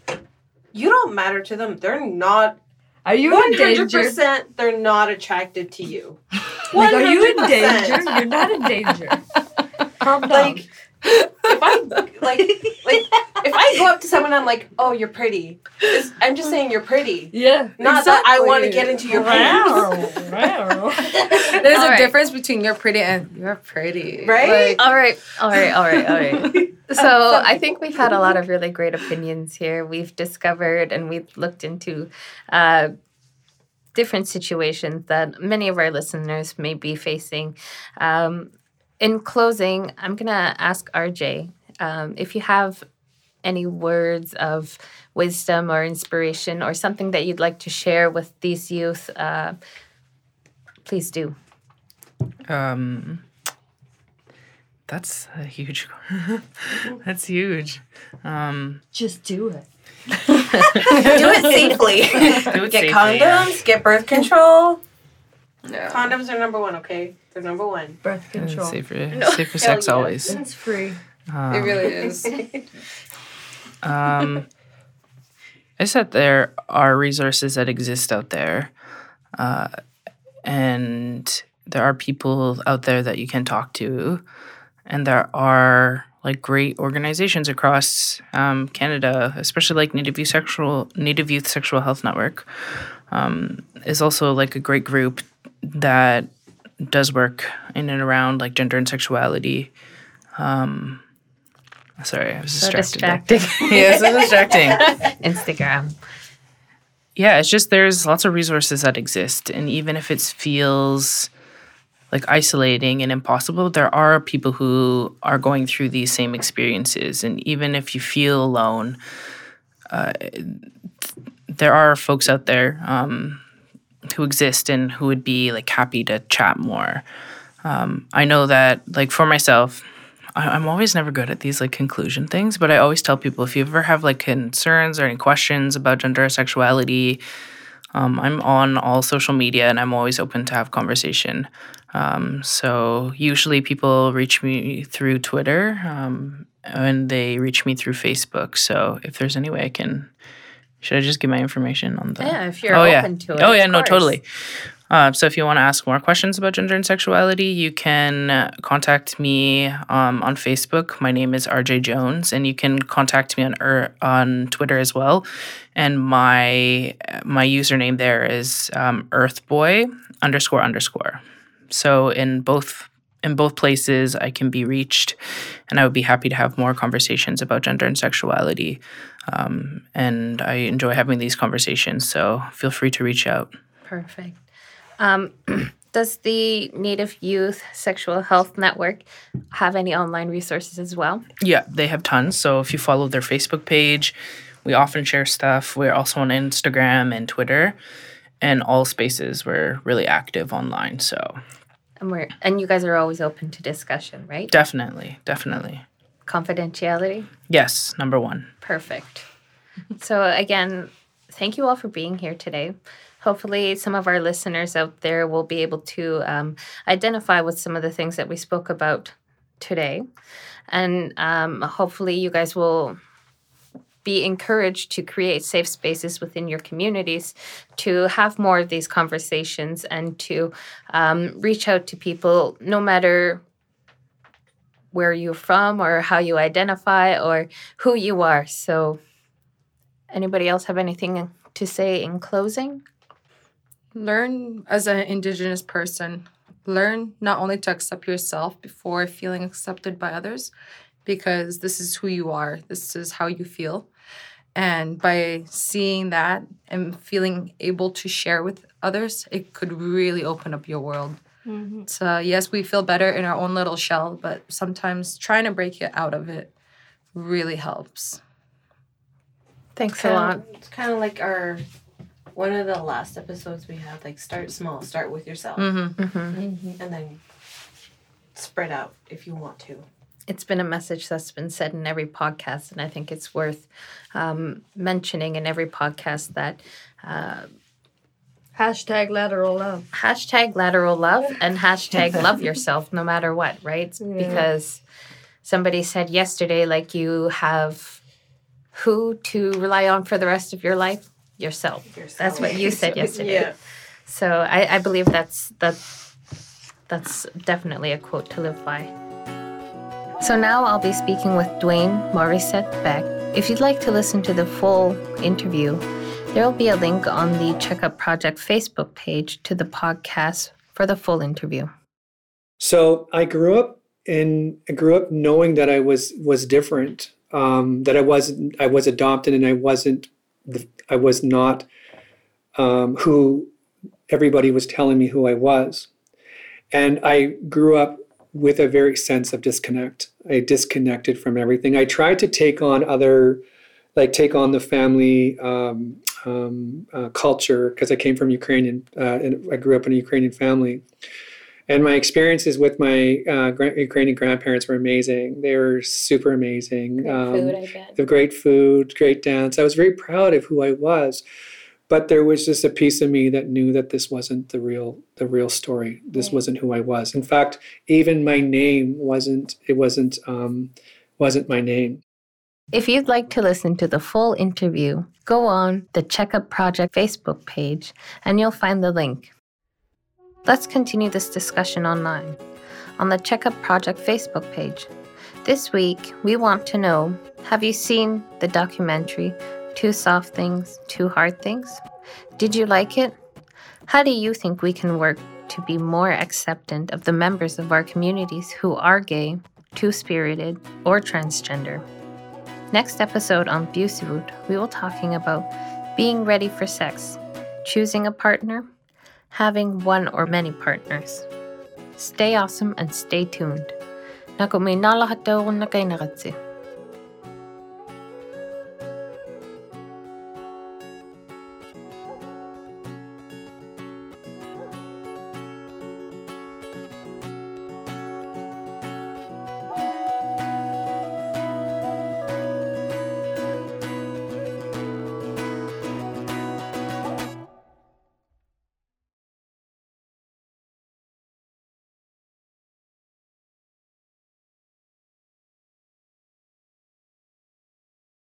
S2: you don't matter to them. They're not.
S4: Are you in
S2: One hundred
S4: danger?
S2: percent. They're not attracted to you. [LAUGHS]
S4: Like, are you in
S2: 100%.
S4: danger? You're not in danger. [LAUGHS] Calm down.
S2: Like, if I like, like, if I go up to someone, I'm like, "Oh, you're pretty." It's- I'm just saying you're pretty.
S4: yeah,
S2: Not that I want to get into your
S4: Wow,
S2: pants.
S4: wow. [LAUGHS]
S5: There's
S1: All
S5: a
S1: right.
S5: difference between you're pretty and you're pretty.
S2: Right?
S1: All right, all right, all right, all right. [LAUGHS] So I think we've had a lot of really great opinions here. We've discovered and we've looked into uh, different situations that many of our listeners may be facing. Um, in closing, I'm gonna ask RJ um, if you have any words of wisdom or inspiration or something that you'd like to share with these youth. Uh, please do.
S3: Um, that's a huge. [LAUGHS] that's huge. Um,
S4: Just do it. [LAUGHS]
S2: do it safely. [LAUGHS]
S3: do it
S2: get
S3: safely,
S2: condoms.
S3: yeah.
S2: Get birth control.
S5: Yeah.
S2: Condoms are number one. Okay, they're number one.
S4: Birth
S3: Yeah,
S4: control.
S3: Safer, safer
S2: Hell
S3: sex
S2: yeah.
S3: always.
S4: It's free.
S3: Um,
S5: It really is.
S3: um, I said there are resources that exist out there, uh, and there are people out there that you can talk to, and there are like great organizations across um, Canada, especially like Native Youth Sexual Native Youth Sexual Health Network, um, is also like a great group that does work in and around like gender and sexuality. Um, sorry, I was
S1: So
S3: distracted.
S1: distracting. [LAUGHS]
S3: yeah, so distracting. [LAUGHS]
S1: Instagram.
S3: Yeah, it's just there's lots of resources that exist, and even if it feels like isolating and impossible, there are people who are going through these same experiences, and even if you feel alone, uh, there are folks out there um, who exist and who would be like happy to chat more. Um, I know that, like for myself, I, I'm always never good at these like conclusion things, but I always tell people if you ever have like concerns or any questions about gender or sexuality, um, I'm on all social media and I'm always open to have conversation. Um, so usually people reach me through Twitter um, and they reach me through Facebook. So if there's any way I can, should I just give my information on the?
S1: Yeah, if you're
S3: oh, yeah.
S1: open to it.
S3: Oh yeah, no,
S1: course.
S3: totally. Uh, so if you want to ask more questions about gender and sexuality, you can uh, contact me um, on Facebook. My name is RJ Jones, and you can contact me on er, on Twitter as well. And my my username there is um, Earthboy underscore underscore. So in both in both places, I can be reached, and I would be happy to have more conversations about gender and sexuality. Um, and I enjoy having these conversations. So feel free to reach out.
S1: Perfect. Um, [CLEARS THROAT] does the Native Youth Sexual Health Network have any online resources as well?
S3: Yeah, they have tons. So if you follow their Facebook page, we often share stuff. We're also on Instagram and Twitter, and all spaces. We're really active online. So
S1: And we're and you guys are always open to discussion, right?
S3: definitely, definitely.
S1: Confidentiality.
S3: Yes, number one.
S1: Perfect. so again, thank you all for being here today. Hopefully, some of our listeners out there will be able to um, identify with some of the things that we spoke about today, and um, hopefully, you guys will be encouraged to create safe spaces within your communities to have more of these conversations and to um, reach out to people no matter where you're from or how you identify or who you are. So, anybody else have anything to say in closing?
S5: learn as an indigenous person learn not only to accept yourself before feeling accepted by others because this is who you are this is how you feel and by seeing that and feeling able to share with others it could really open up your world so yes we feel better in our own little shell but sometimes trying to break it out of it really helps
S1: Thanks a lot.
S2: It's kind of like our one of the last episodes we had. Like start small, start with yourself,
S5: mm-hmm.
S1: Mhm.
S2: and then spread out if you want to.
S1: It's been a message that's been said in every podcast, and I think it's worth um, mentioning in every podcast that uh,
S4: Hashtag lateral love.
S1: Hashtag lateral love and hashtag love [LAUGHS] yourself no matter what, right? Yeah. Because somebody said yesterday, like you have who to rely on for the rest of your life? Yourself. Yourself. That's what you said [LAUGHS] yesterday. yeah. So I, I believe that's that that's definitely a quote to live by. So now I'll be speaking with Dwayne Morissette Beck. If you'd like to listen to the full interview, there will be a link on the Checkup Project Facebook page to the podcast for the full interview.
S13: So I grew up in I grew up knowing that I was was different, um, that I wasn't I was adopted and I wasn't I was not um, who everybody was telling me who I was, and I grew up with a very sense of disconnect. I disconnected from everything. I tried to take on other, like take on the family um, um, uh, culture because I came from Ukrainian, uh, and I grew up in a Ukrainian family. And my experiences with my uh, Ukrainian grandparents were amazing. They were super amazing.
S1: Great um, food, I bet.
S13: The great food, great dance. I was very proud of who I was, but there was just a piece of me that knew that this wasn't the real the real story. This right. wasn't who I was. In fact, even my name wasn't. It wasn't. Um, wasn't my name.
S1: If you'd like to listen to the full interview, go on the Checkup Project Facebook page and you'll find the link. Let's continue this discussion online on the Checkup Project Facebook page. This week, we want to know have you seen the documentary Two Soft Things, Two Hard Things? Did you like it? How do you think we can work to be more acceptant of the members of our communities who are gay, two spirited, or transgender? Next episode on Busivut, we will talking about being ready for sex, choosing a partner, having one or many partners. Stay awesome and stay tuned. Naku may na kay.